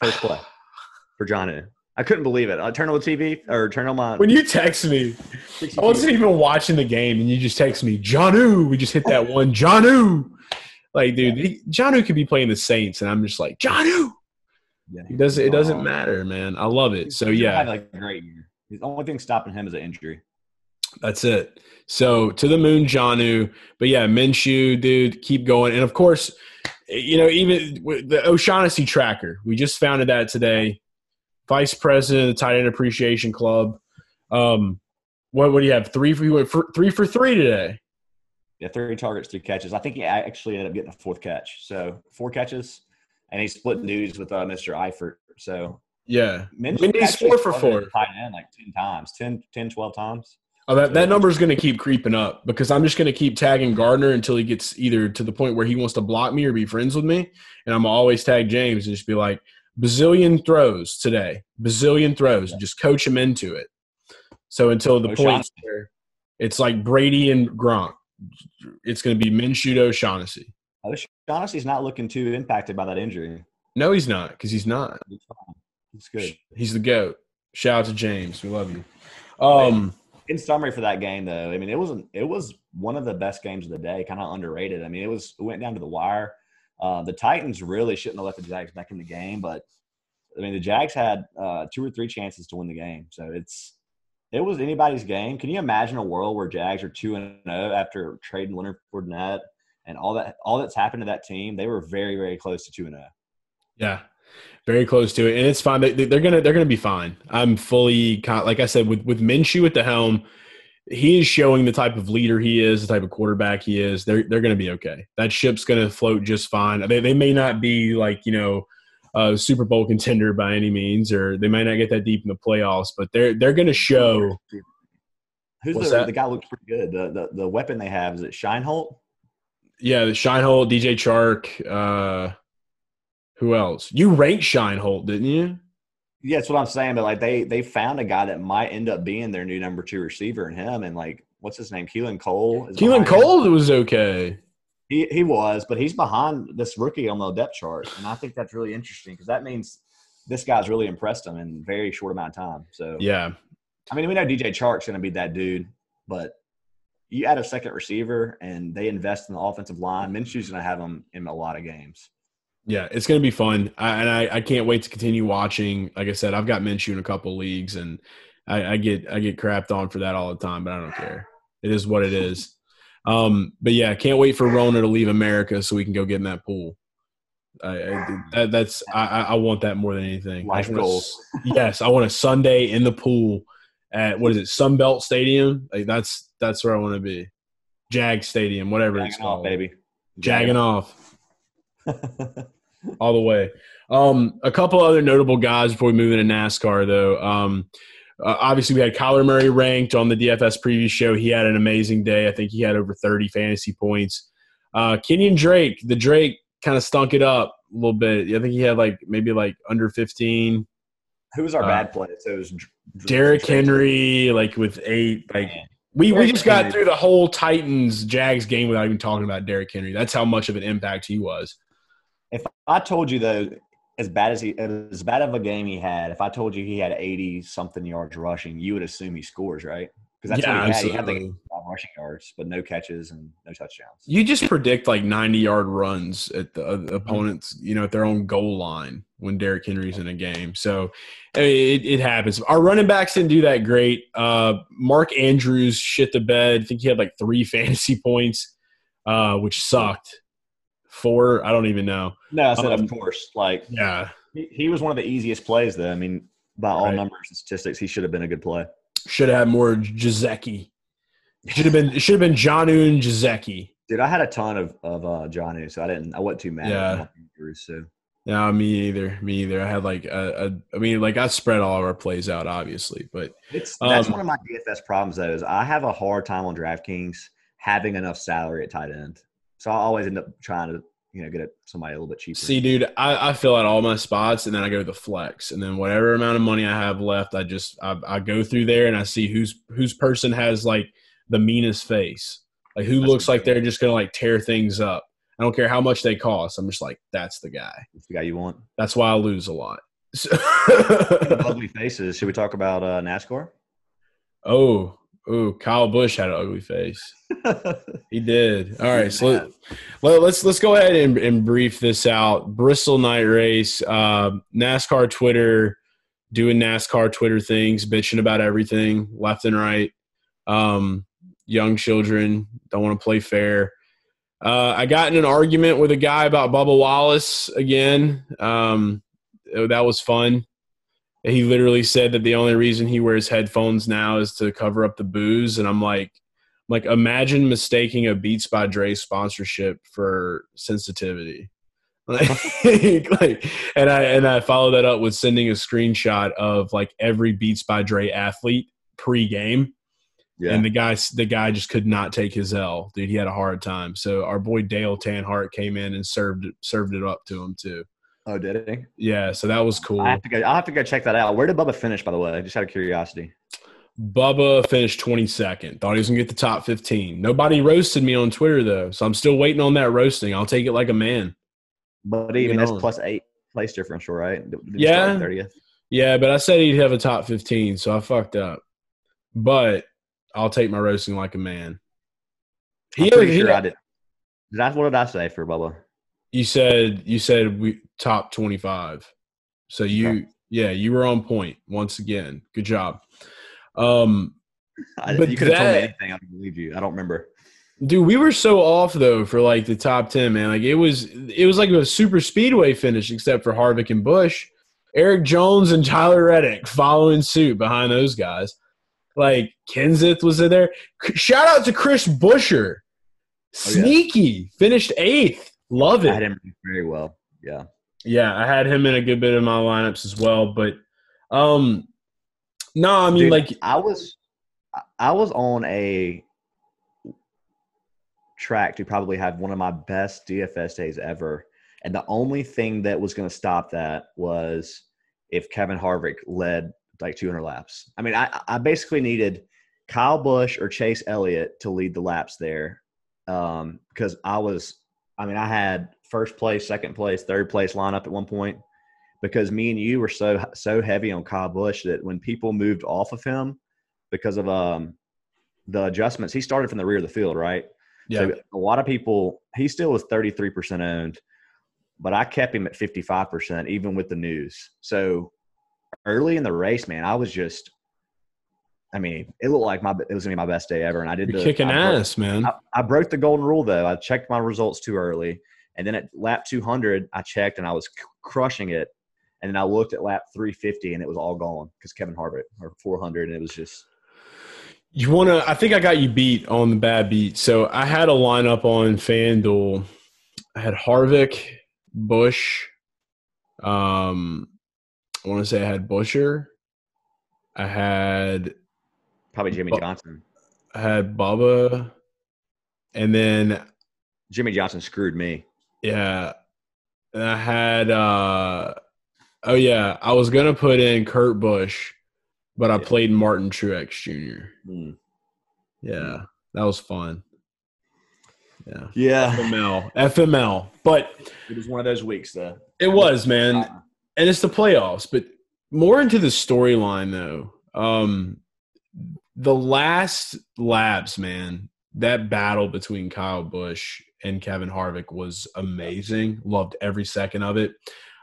First play *sighs* for John. I couldn't believe it. Uh, I turned on the TV or turn on my. when you text me, I wasn't even watching the game, and you just text me, Jonnu. We just hit that one, Jonnu. Like, dude, he, Jonnu could be playing the Saints, and I'm just like, Jonnu. Yeah. He does it doesn't Oh. matter, man. I love it. So yeah, had like a great year. The only thing stopping him is an injury. That's it. So to the moon, Jonnu. But yeah, Minshew, dude, keep going. And of course, you know, even the O'Shaughnessy tracker, we just founded that today. Vice president of the Tight End Appreciation Club. Um, what, what do you have? Three for, went for three for three today. Yeah, three targets, three catches. I think he actually ended up getting a fourth catch. So four catches, and he's split duties with uh, Mr. Eifert. So Yeah. He's four for four. Tight end like 10 times, 10, 10 12 times. Oh, that, that number is going to keep creeping up because I'm just going to keep tagging Gardner until he gets either to the point where he wants to block me or be friends with me. And I'm always tag James and just be like, bazillion throws today, bazillion throws, and just coach him into it. So until the point where it's like Brady and Gronk, it's going to be Minshew O'Shaughnessy. O'Shaughnessy's not looking too impacted by that injury. No, he's not because he's not. He's fine. He's good. He's the goat. Shout out to James. We love you. Um, In summary for that game, though, I mean, it wasn't. It was one of the best games of the day. Kind of underrated. I mean, it was. It went down to the wire. Uh, the Titans really shouldn't have let the Jags back in the game, but I mean, the Jags had uh, two or three chances to win the game. So it's it was anybody's game. Can you imagine a world where Jags are two and zero after trading Leonard Fournette and all that all that's happened to that team? They were very very close to two and oh. zero. Yeah, very close to it, and it's fine. They, they're gonna they're gonna be fine. I'm fully like I said with with Minshew at the helm. He is showing the type of leader he is, the type of quarterback he is. They're they're gonna be okay. That ship's gonna float just fine. They they may not be like you know a Super Bowl contender by any means, or they might not get that deep in the playoffs, but they're they're gonna show. Who's the, the guy looks pretty good. The, the the weapon they have is it Shenault? Yeah, the Shenault, DJ Chark. Uh, who else? You ranked Shenault, didn't you? Yeah, that's what I'm saying. But like they they found a guy that might end up being their new number two receiver in him. And like what's his name? Keelan Cole. Keelan behind him. Cole was okay. He he was, but he's behind this rookie on the depth chart, and I think that's really interesting because that means this guy's really impressed him in a very short amount of time. So Yeah, I mean, we know DJ Chark's going to be that dude, but you add a second receiver and they invest in the offensive line. Minshew's going to have him in a lot of games. Yeah, it's going to be fun, I, and I, I can't wait to continue watching. Like I said, I've got Minshew in a couple leagues, and I, I get I get crapped on for that all the time, but I don't care. It is what it is. *laughs* Um, but yeah, can't wait for Rona to leave America so we can go get in that pool. I, I, that, that's I, want that more than anything. Life a yes, I want a Sunday in the pool at what is it, Sunbelt Stadium? Like that's that's where I want to be. Jag Stadium, whatever it's Jagging off, called. baby. Jagging off *laughs* all the way. Um, a couple other notable guys before we move into NASCAR, though. Um, uh, obviously, we had Kyler Murray ranked on the DFS preview show. He had an amazing day. I think he had over 30 fantasy points. Uh, Kenyon Drake, the Drake kind of stunk it up a little bit. I think he had like maybe like under 15. Who was our Uh, bad play? So it was Derrick Henry, like with eight. Like Man. we, we just got Henry. through the whole Titans Jags game without even talking about Derrick Henry. That's how much of an impact he was. If I told you though, as bad as he, as bad of a game he had, if I told you he had eighty something yards rushing, you would assume he scores, right? Because that's Yeah, what he had. He had like rushing yards, but no catches and no touchdowns. You just predict like 90 yard runs at the uh, opponents, you know, at their own goal line when Derrick Henry's in a game. So I mean, it, it happens. Our running backs didn't do that great. Uh, Mark Andrews shit the bed. I think he had like three *laughs* fantasy points, uh, which sucked. Four, I don't even know. No, I said Um, of course. Like Yeah. he, he was one of the easiest plays though. I mean, by all Right. numbers and statistics, he should have been a good play. Should have had more Gesicki. Should have been it should have been Jonnu and Gesicki. Dude, I had a ton of of uh, Johnny, so I didn't. I wasn't too mad. Yeah. So No, me either. Me either. I had like a, a I mean, like I spread all of our plays out, obviously, but it's that's Um, one of my DFS problems. Though is I have a hard time on DraftKings having enough salary at tight end, so I always end up trying to you know get it somebody a little bit cheaper. see, dude, I, I fill out all my spots and then I go to the flex, and then whatever amount of money I have left, I just I, I go through there and I see who's whose person has like the meanest face, like who That's looks like they're just gonna like tear things up. I don't care how much they cost. I'm just like, that's the guy. That's the guy you want. That's why I lose a lot. So- *laughs* ugly faces. Should we talk about uh, NASCAR? oh, oh, Kyle Busch had an ugly face. *laughs* He did. All right, so let, let, let's let's go ahead and, and brief this out. Bristol night race, uh, NASCAR Twitter doing NASCAR Twitter things, bitching about everything left and right. Um, young children don't want to play fair. Uh, I got in an argument with a guy about Bubba Wallace again. Um, that was fun. He literally said that the only reason he wears headphones now is to cover up the booze, and I'm like, like imagine mistaking a Beats by Dre sponsorship for sensitivity. *laughs* Like, like, and I and I followed that up with sending a screenshot of like every Beats by Dre athlete pre-game, yeah. and the guy the guy just could not take his L, dude. He had a hard time. So our boy Dale Tanhart came in and served it served it up to him too. Oh, did he? Yeah, so that was cool. I have to go. I'll have to go check that out. Where did Bubba finish, by the way? I Just out of curiosity. Bubba finished 22nd. Thought he was gonna get the top 15. Nobody roasted me on Twitter though, so I'm still waiting on that roasting. I'll take it like a man. But even that's on. plus eight place differential, right? Did Yeah. start 30th. Yeah, but I said he'd have a top 15, so I fucked up. But I'll take my roasting like a man. I'm He, pretty he- sure I did. Did I, what did I say for Bubba? You said you said we top 25. So you Okay. yeah, you were on point once again. Good job. Um I, But you could have told me anything. I don't believe you. I don't remember. Dude, we were so off though for like the top ten, man. Like it was, it was like a super speedway finish, except for Harvick and Busch, Erik Jones and Tyler Reddick following suit behind those guys. Like Kenseth was in there. Shout out to Chris Buescher, Oh, yeah. sneaky, finished eighth. Love I had him very well. Yeah. Yeah, I had him in a good bit of my lineups as well. But, um, no, I mean Dude, like I was I- was on a track to probably have one of my best DFS days ever. And the only thing that was going to stop that was if Kevin Harvick led like 200 laps. I mean, I, I basically needed Kyle Busch or Chase Elliott to lead the laps there um, because I was, I mean, I had first place, second place, third place lineup at one point because me and you were so so heavy on Kyle Busch that when people moved off of him because of um the adjustments, he started from the rear of the field, right? yeah, So a lot of people, he still was 33% owned, but I kept him at 55%, even with the news. So early in the race, man, I was just, I mean, it looked like my, it was gonna be my best day ever. And I did you're the, kicking I broke- ass, man. I, I broke the golden rule though. I checked my results too early. And then at lap 200, I checked and I was c- crushing it. And then I looked at lap 350 and it was all gone because Kevin Harvick or 400. And it was just, You want to? I think I got you beat on the bad beat. So I had a lineup on FanDuel. I had Harvick, Busch. Um, I want to say I had Buescher. I had probably Jimmie Oh. Johnson. I had Bubba, and then Jimmie Johnson screwed me. yeah, and I had. uh Oh yeah, I was gonna put in Kurt Busch, but I Yeah. played Martin Truex Jr. Hmm. Yeah, that was fun. Yeah. Yeah. FML, FML. But It was one of those weeks though. it was, man. And it's the playoffs. But more into the storyline, though. Um, the last labs, man, that battle between Kyle Busch and Kevin Harvick was amazing. Loved every second of it.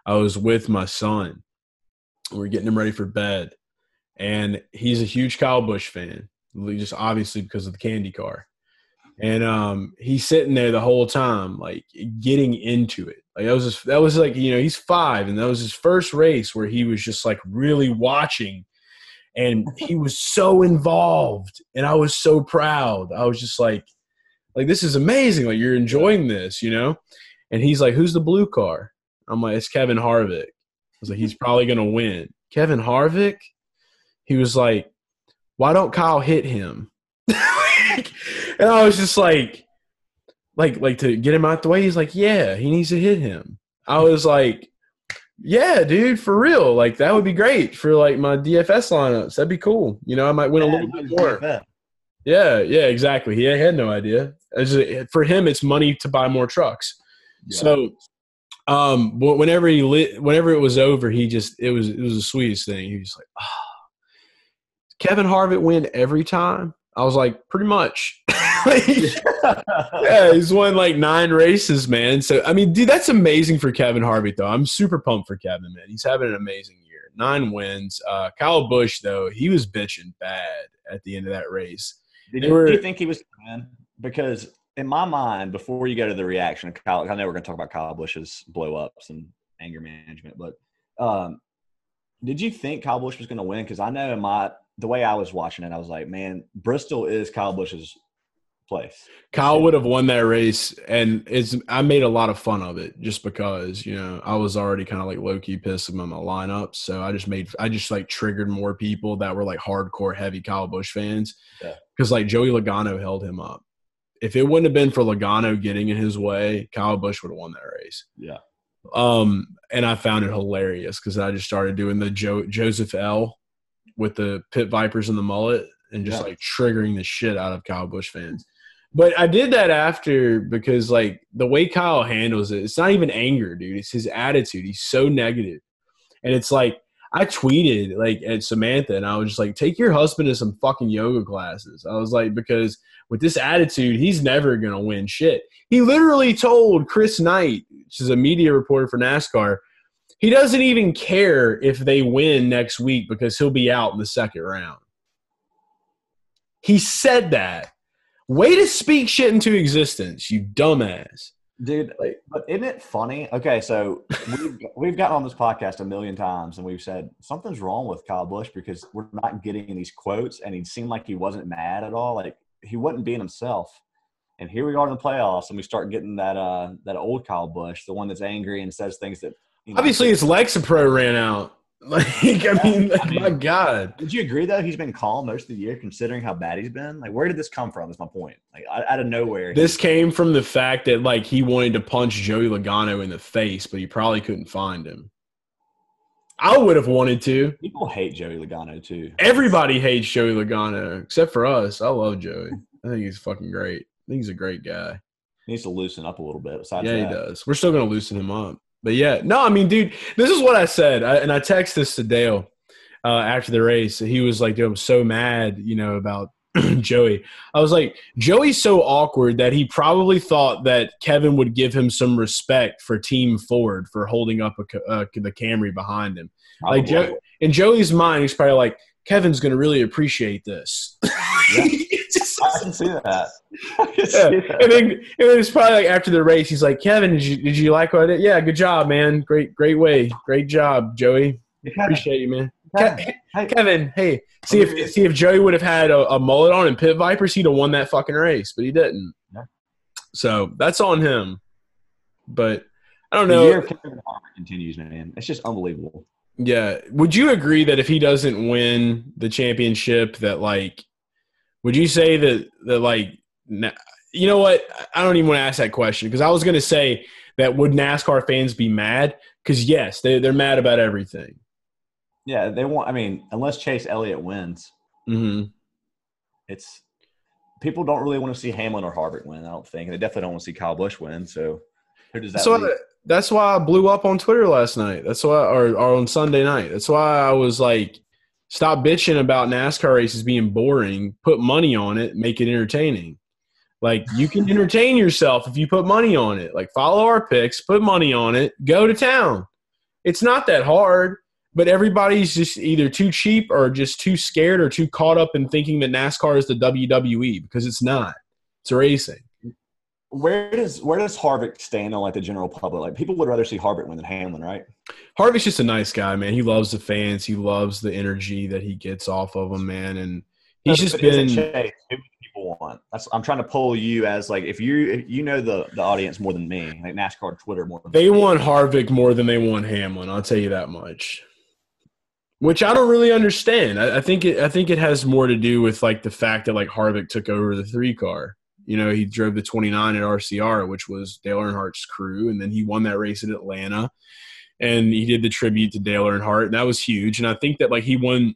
I was with my son. We're getting him ready for bed. And he's a huge Kyle Busch fan, just obviously because of the candy car. And um, he's sitting there the whole time, like getting into it. Like that was just, that was like you know he's five, and that was his first race where he was just like really watching, and he was so involved, and I was so proud. I was just like, Like this is amazing. Like you're enjoying this, you know? And he's like, Who's the blue car? I'm like, It's Kevin Harvick. I was like, He's probably gonna win. Kevin Harvick? He was like, Why don't Kyle hit him? *laughs* and I was just like, like, like to get him out the way. He's like, Yeah, he needs to hit him. I was like, yeah, dude, for real. Like that would be great for like my DFS lineups. That'd be cool. You know, I might win a little bit more. Yeah, yeah, exactly. He had no idea. for him, it's money to buy more trucks. Yeah. So, um, whenever he lit, whenever it was over, he just it was it was the sweetest thing. He was like, oh. Kevin Harvick win every time. I was like, pretty much. *laughs* yeah, he's won like nine races, man. So I mean, dude, that's amazing for Kevin Harvick, though. I'm super pumped for Kevin, man. He's having an amazing year. Nine wins. Uh, Kyle Busch, though, he was bitching bad at the end of that race. Did you, were, do you think he was win? Because in my mind, before you go to the reaction of Kyle, I know we're going to talk about Kyle Busch's blow ups and anger management, but um, did you think Kyle Busch was going to win? Because I know in my the way I was watching it, I was like, man, Bristol is Kyle Busch's place. Kyle would have won that race, and it's I made a lot of fun of it just because you know I was already kind of like low key pissed about my lineup, so I just made I just like triggered more people that were like hardcore heavy Kyle Busch fans because yeah. like Joey Logano held him up. If it wouldn't have been for Logano getting in his way, Kyle Busch would have won that race. Yeah. Um, and I found it hilarious because I just started doing the jo- Joseph L with the pit vipers and the mullet and just yeah. like triggering the shit out of Kyle Busch fans. But I did that after because like the way Kyle handles it, it's not even anger, dude. It's his attitude. He's so negative. And it's like I tweeted like at Samantha and I was just like, take your husband to some fucking yoga classes. I was like, because with this attitude, he's never gonna win shit. He literally told Chris Knight, which is a media reporter for NASCAR, he doesn't even care if they win next week because he'll be out in the second round. He said that. Way to speak shit into existence, you dumbass. Dude, but isn't it funny? Okay, so we've, *laughs* we've gotten on this podcast a million times and we've said something's wrong with Kyle Busch because we're not getting these quotes and he seemed like he wasn't mad at all. Like he wasn't being himself. And here we are in the playoffs and we start getting that uh that old Kyle Busch, the one that's angry and says things that you know, obviously his Lexapro ran out. *laughs* Like, I mean, like, I mean, my God. Did you agree though? He's been calm most of the year, considering how bad he's been. Like, where did this come from? Is my point. Like, out of nowhere. This came from the fact that like he wanted to punch Joey Logano in the face, but he probably couldn't find him. I would have wanted to. People hate Joey Logano too. Everybody hates Joey Logano except for us. I love Joey. I think he's fucking great. I think he's a great guy. He needs to loosen up a little bit. Besides yeah, that. he does. We're still gonna loosen him up. But yeah, no, I mean, dude, this is what I said, I, and I texted this to Dale uh, after the race. He was like, "Dude, I'm so mad, you know, about *clears throat* Joey." I was like, "Joey's so awkward that he probably thought that Kevin would give him some respect for Team Ford for holding up a, uh, the Camry behind him." Probably. Like, in Joey's mind, he's probably like, "Kevin's going to really appreciate this." *laughs* Yeah. *laughs* I can see that. *laughs* Can see that. And then, and then it's probably like after the race, he's like, "Kevin, did you did you like what I did? Yeah, good job, man. Great, great way, great job, Joey. Appreciate you, man." Kevin, hey, Kevin, hey, see if see if Joey would have had a, a, mullet on and pit vipers, he'd have won that fucking race, but he didn't. Yeah. So that's on him. But I don't know. The year of Kevin continues, man. It's just unbelievable. Yeah. Would you agree that if he doesn't win the championship, that like would you say that that like you know what? I don't even want to ask that question because I was going to say that would NASCAR fans be mad? Because yes, they they're mad about everything. Yeah, they want. I mean, unless Chase Elliott wins, mm-hmm. it's people don't really want to see Hamlin or Harvick win. I don't think, and they definitely don't want to see Kyle Busch win. So who does that? So that's why I blew up on Twitter last night. That's why, or, or on Sunday night. That's why I was like, Stop bitching about NASCAR races being boring. Put money on it, make it entertaining. Like you can *laughs* entertain yourself if you put money on it. Like follow our picks, put money on it, go to town. It's not that hard, but everybody's just either too cheap or just too scared or too caught up in thinking that NASCAR is the WWE because it's not. It's racing where does where does Harvick stand on like the general public? Like people would rather see Harvick win than Hamlin, right? Harvick's just a nice guy, man. He loves the fans. He loves the energy that he gets off of them, man. And he's no, just been. Chase, people people want. That's I'm trying to pull you as like if you if you know the the audience more than me, like NASCAR Twitter more than They me. want Harvick more than they want Hamlin. I'll tell you that much. Which I don't really understand. I, I think it. I think it has more to do with like the fact that like Harvick took over the three car. You know, he drove the 29 at RCR, which was Dale Earnhardt's crew, and then he won that race at Atlanta, and he did the tribute to Dale Earnhardt, and that was huge. And I think that like he won.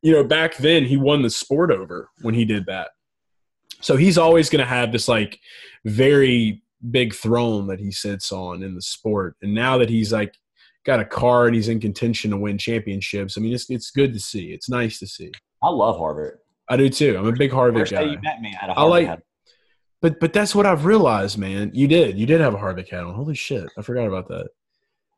You know, back then he won the sport over when he did that. So he's always going to have this like very big throne that he sits on in the sport. And now that he's like got a car and he's in contention to win championships, I mean, it's it's good to see. It's nice to see. I love Harvick. I do too. I'm a big Harvick First guy. you met me at a Harvick like- hat. But but that's what I've realized, man. You did. You did have a Harvick hat on. Holy shit. I forgot about that.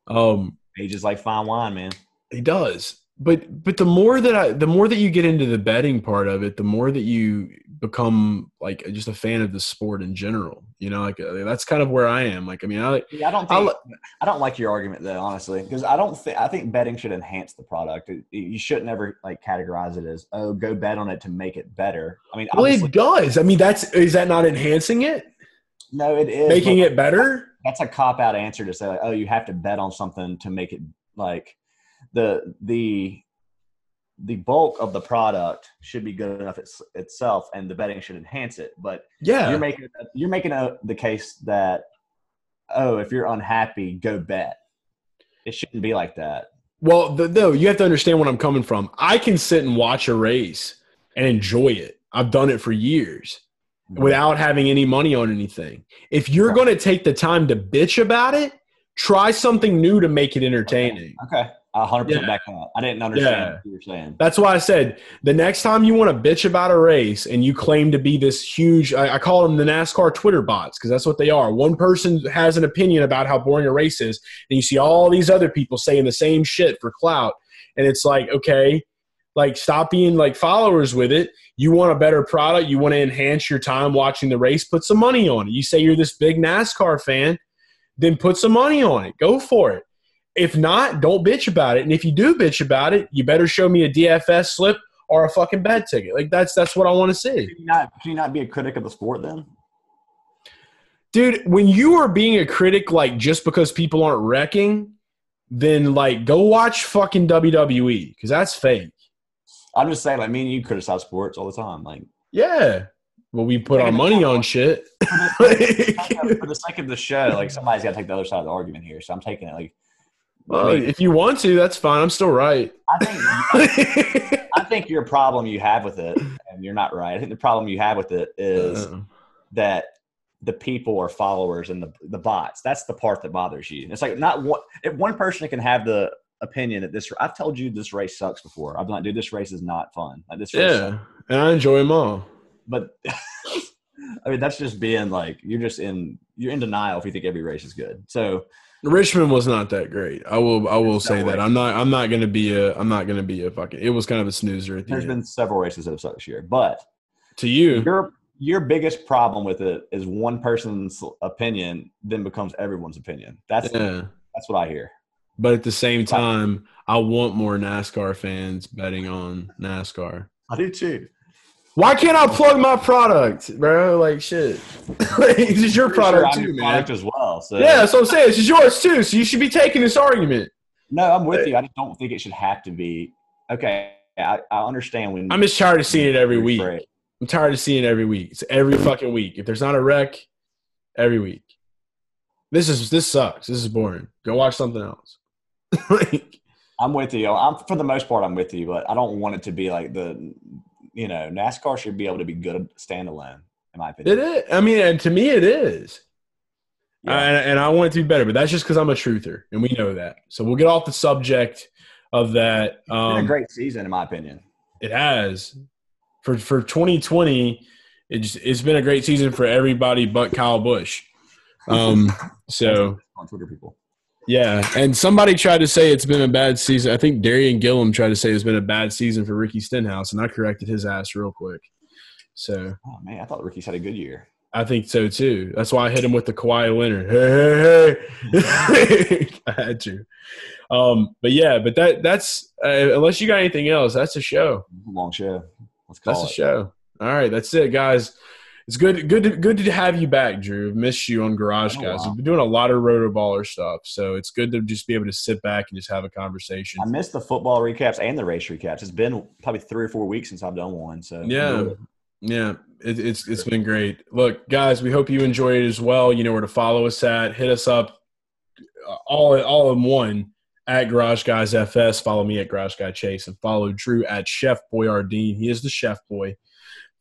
Um Age is like fine wine, man. He does. But but the more that I the more that you get into the betting part of it, the more that you become like just a fan of the sport in general. You know, like uh, that's kind of where I am. Like I mean, I Yeah, I don't I think I don't like your argument though, honestly, because I don't think I think betting should enhance the product. It- you shouldn't ever like categorize it as oh, go bet on it to make it better. I mean, well, it does. I mean, that's is that not enhancing it, no, it is making it better? That's a cop out answer to say like, oh, you have to bet on something to make it like the the the bulk of the product should be good enough it's, itself, and the betting should enhance it. But Yeah, you're making you're making a, the case that oh, if you're unhappy, go bet. It shouldn't be like that. Well, the, no, you have to understand where I'm coming from. I can sit and watch a race and enjoy it. I've done it for years mm-hmm. without having any money on anything. If you're going to take the time to bitch about it, try something new to make it entertaining. Okay, a hundred percent Yeah. back that. I didn't understand Yeah. what you were saying. That's why I said the next time you want to bitch about a race and you claim to be this huge, I, I call them the NASCAR Twitter bots because that's what they are. One person has an opinion about how boring a race is, and you see all these other people saying the same shit for clout. And it's like, okay, like stop being like followers with it. You want a better product, you want to enhance your time watching the race, put some money on it. You say you're this big NASCAR fan, then put some money on it. Go for it. If not, don't bitch about it. And if you do bitch about it, you better show me a DFS slip or a fucking bet ticket. Like that's that's what I want to see. Can you not can you not be a critic of the sport then? Dude, when you are being a critic like just because people aren't wrecking, then like go watch fucking WWE because that's fake. I'm just saying, like me and you criticize sports all the time. Like Yeah. Well, we put our money on shit. *laughs* for the sake of the *laughs* show, like somebody's got to take the other side of the argument here. So I'm taking it. Like, well, I, mean, if you want to, that's fine. I'm still right. I think I *laughs* think your problem you have with it, and you're not right. I think the problem you have with it is Uh, that the people are followers and the the bots. That's the part that bothers you. It's like not one if one person can have the opinion that this. I've told you this race sucks before. I've been like, dude, this race is not fun. Like this race sucks. yeah, and I enjoy them all. but *laughs* I mean that's just being like you're just in you're in denial if you think every race is good. So Richmond was not that great. I will. I will say that. I'm not. I'm not gonna be a. I'm not gonna be a fucking. It was kind of a snoozer at the there's end. been several races that have sucked this year, but to you, your your biggest problem with it is one person's opinion then becomes everyone's opinion. That's yeah. that's what I hear. But at the same time, I want more NASCAR fans betting on NASCAR. I do too. Why can't I plug my product, bro? Like shit. *laughs* this is your product I'm too, man. product as well. So Yeah, so I'm saying. This is yours too. So you should be taking this argument. no, I'm with you. I just don't think it should have to be. Okay, I, I understand when I'm just tired of seeing it every week. I'm tired of seeing it every week. It's every fucking week. If there's not a wreck, every week. This is this sucks. This is boring. Go watch something else. *laughs* like, I'm with you. I'm for the most part, I'm with you, but I don't want it to be like the, you know, NASCAR should be able to be good standalone, in my opinion. it is. I mean, and to me, it is. Yeah. and, and I want it to be better, but that's just because I'm a truther, and we know that. So we'll get off the subject of that. It's been Um, a great season, in my opinion. It has for for 2020. It just, it's been a great season for everybody but Kyle Busch. Um, so *laughs* on Twitter, people. Yeah, and somebody tried to say it's been a bad season. I think Darian Gillum tried to say it's been a bad season for Ricky Stenhouse, and I corrected his ass real quick. So Oh man, I thought Ricky's had a good year. I think so too. That's why I hit him with the Kawhi Leonard. Hey, hey, hey. *laughs* I had to. Um, but yeah, but that that's uh, unless you got anything else, that's a show. Long show. Let's call That's a show. All right, that's it, guys. It's good, good, to, good to have you back, Drew. Missed you on Garage Oh, Guys. wow. We've been doing a lot of roto baller stuff, so it's good to just be able to sit back and just have a conversation. I missed the football recaps and the race recaps. It's been probably three or four weeks since I've done one. So Yeah, yeah, it, it's it's been great. Look, guys, we hope you enjoyed it as well. You know where to follow us at. Hit us up, uh, all all in one at Garage Guys FS. Follow me at Garage Guy Chase and follow Drew at Chef BoiRDeen. He is the Chef Boy.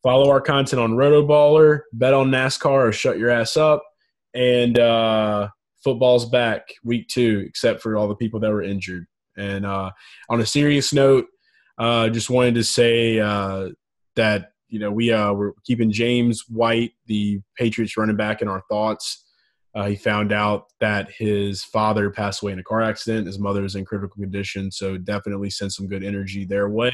Follow our content on Rotoballer, bet on NASCAR or shut your ass up, and uh, football's back week two, except for all the people that were injured. And uh, on a serious note, uh, just wanted to say uh, that you know we uh, we're keeping James White, the Patriots running back, in our thoughts. Uh, he found out that his father passed away in a car accident. His mother is in critical condition, so definitely send some good energy their way.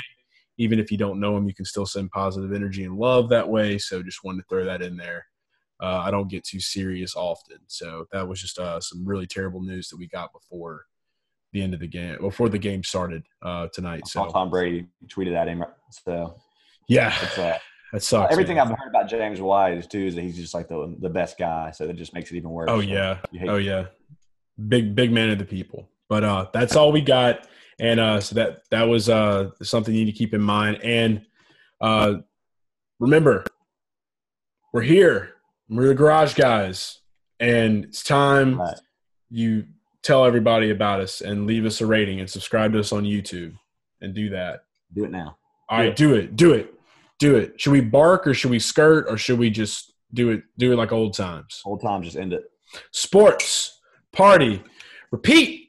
Even if you don't know him, you can still send positive energy and love that way. So just wanted to throw that in there. Uh, I don't get too serious often, so that was just uh, some really terrible news that we got before the end of the game, before the game started uh, tonight. So Tom Brady tweeted at him. So yeah, it's, uh, *laughs* that sucks. everything man. I've heard about James White too is that he's just like the the best guy. So that just makes it even worse. Oh yeah. Oh yeah. Big big man of the people. But uh that's all we got. And uh so that that was uh something you need to keep in mind. And uh remember, we're here. We're the garage guys. And it's time Right. you tell everybody about us and leave us a rating and subscribe to us on YouTube and do that. Do it now. All right, do it. Do it. Do it. Should we bark or should we skirt or should we just do it do it like old times? Old times, just end it. sports, party, repeat.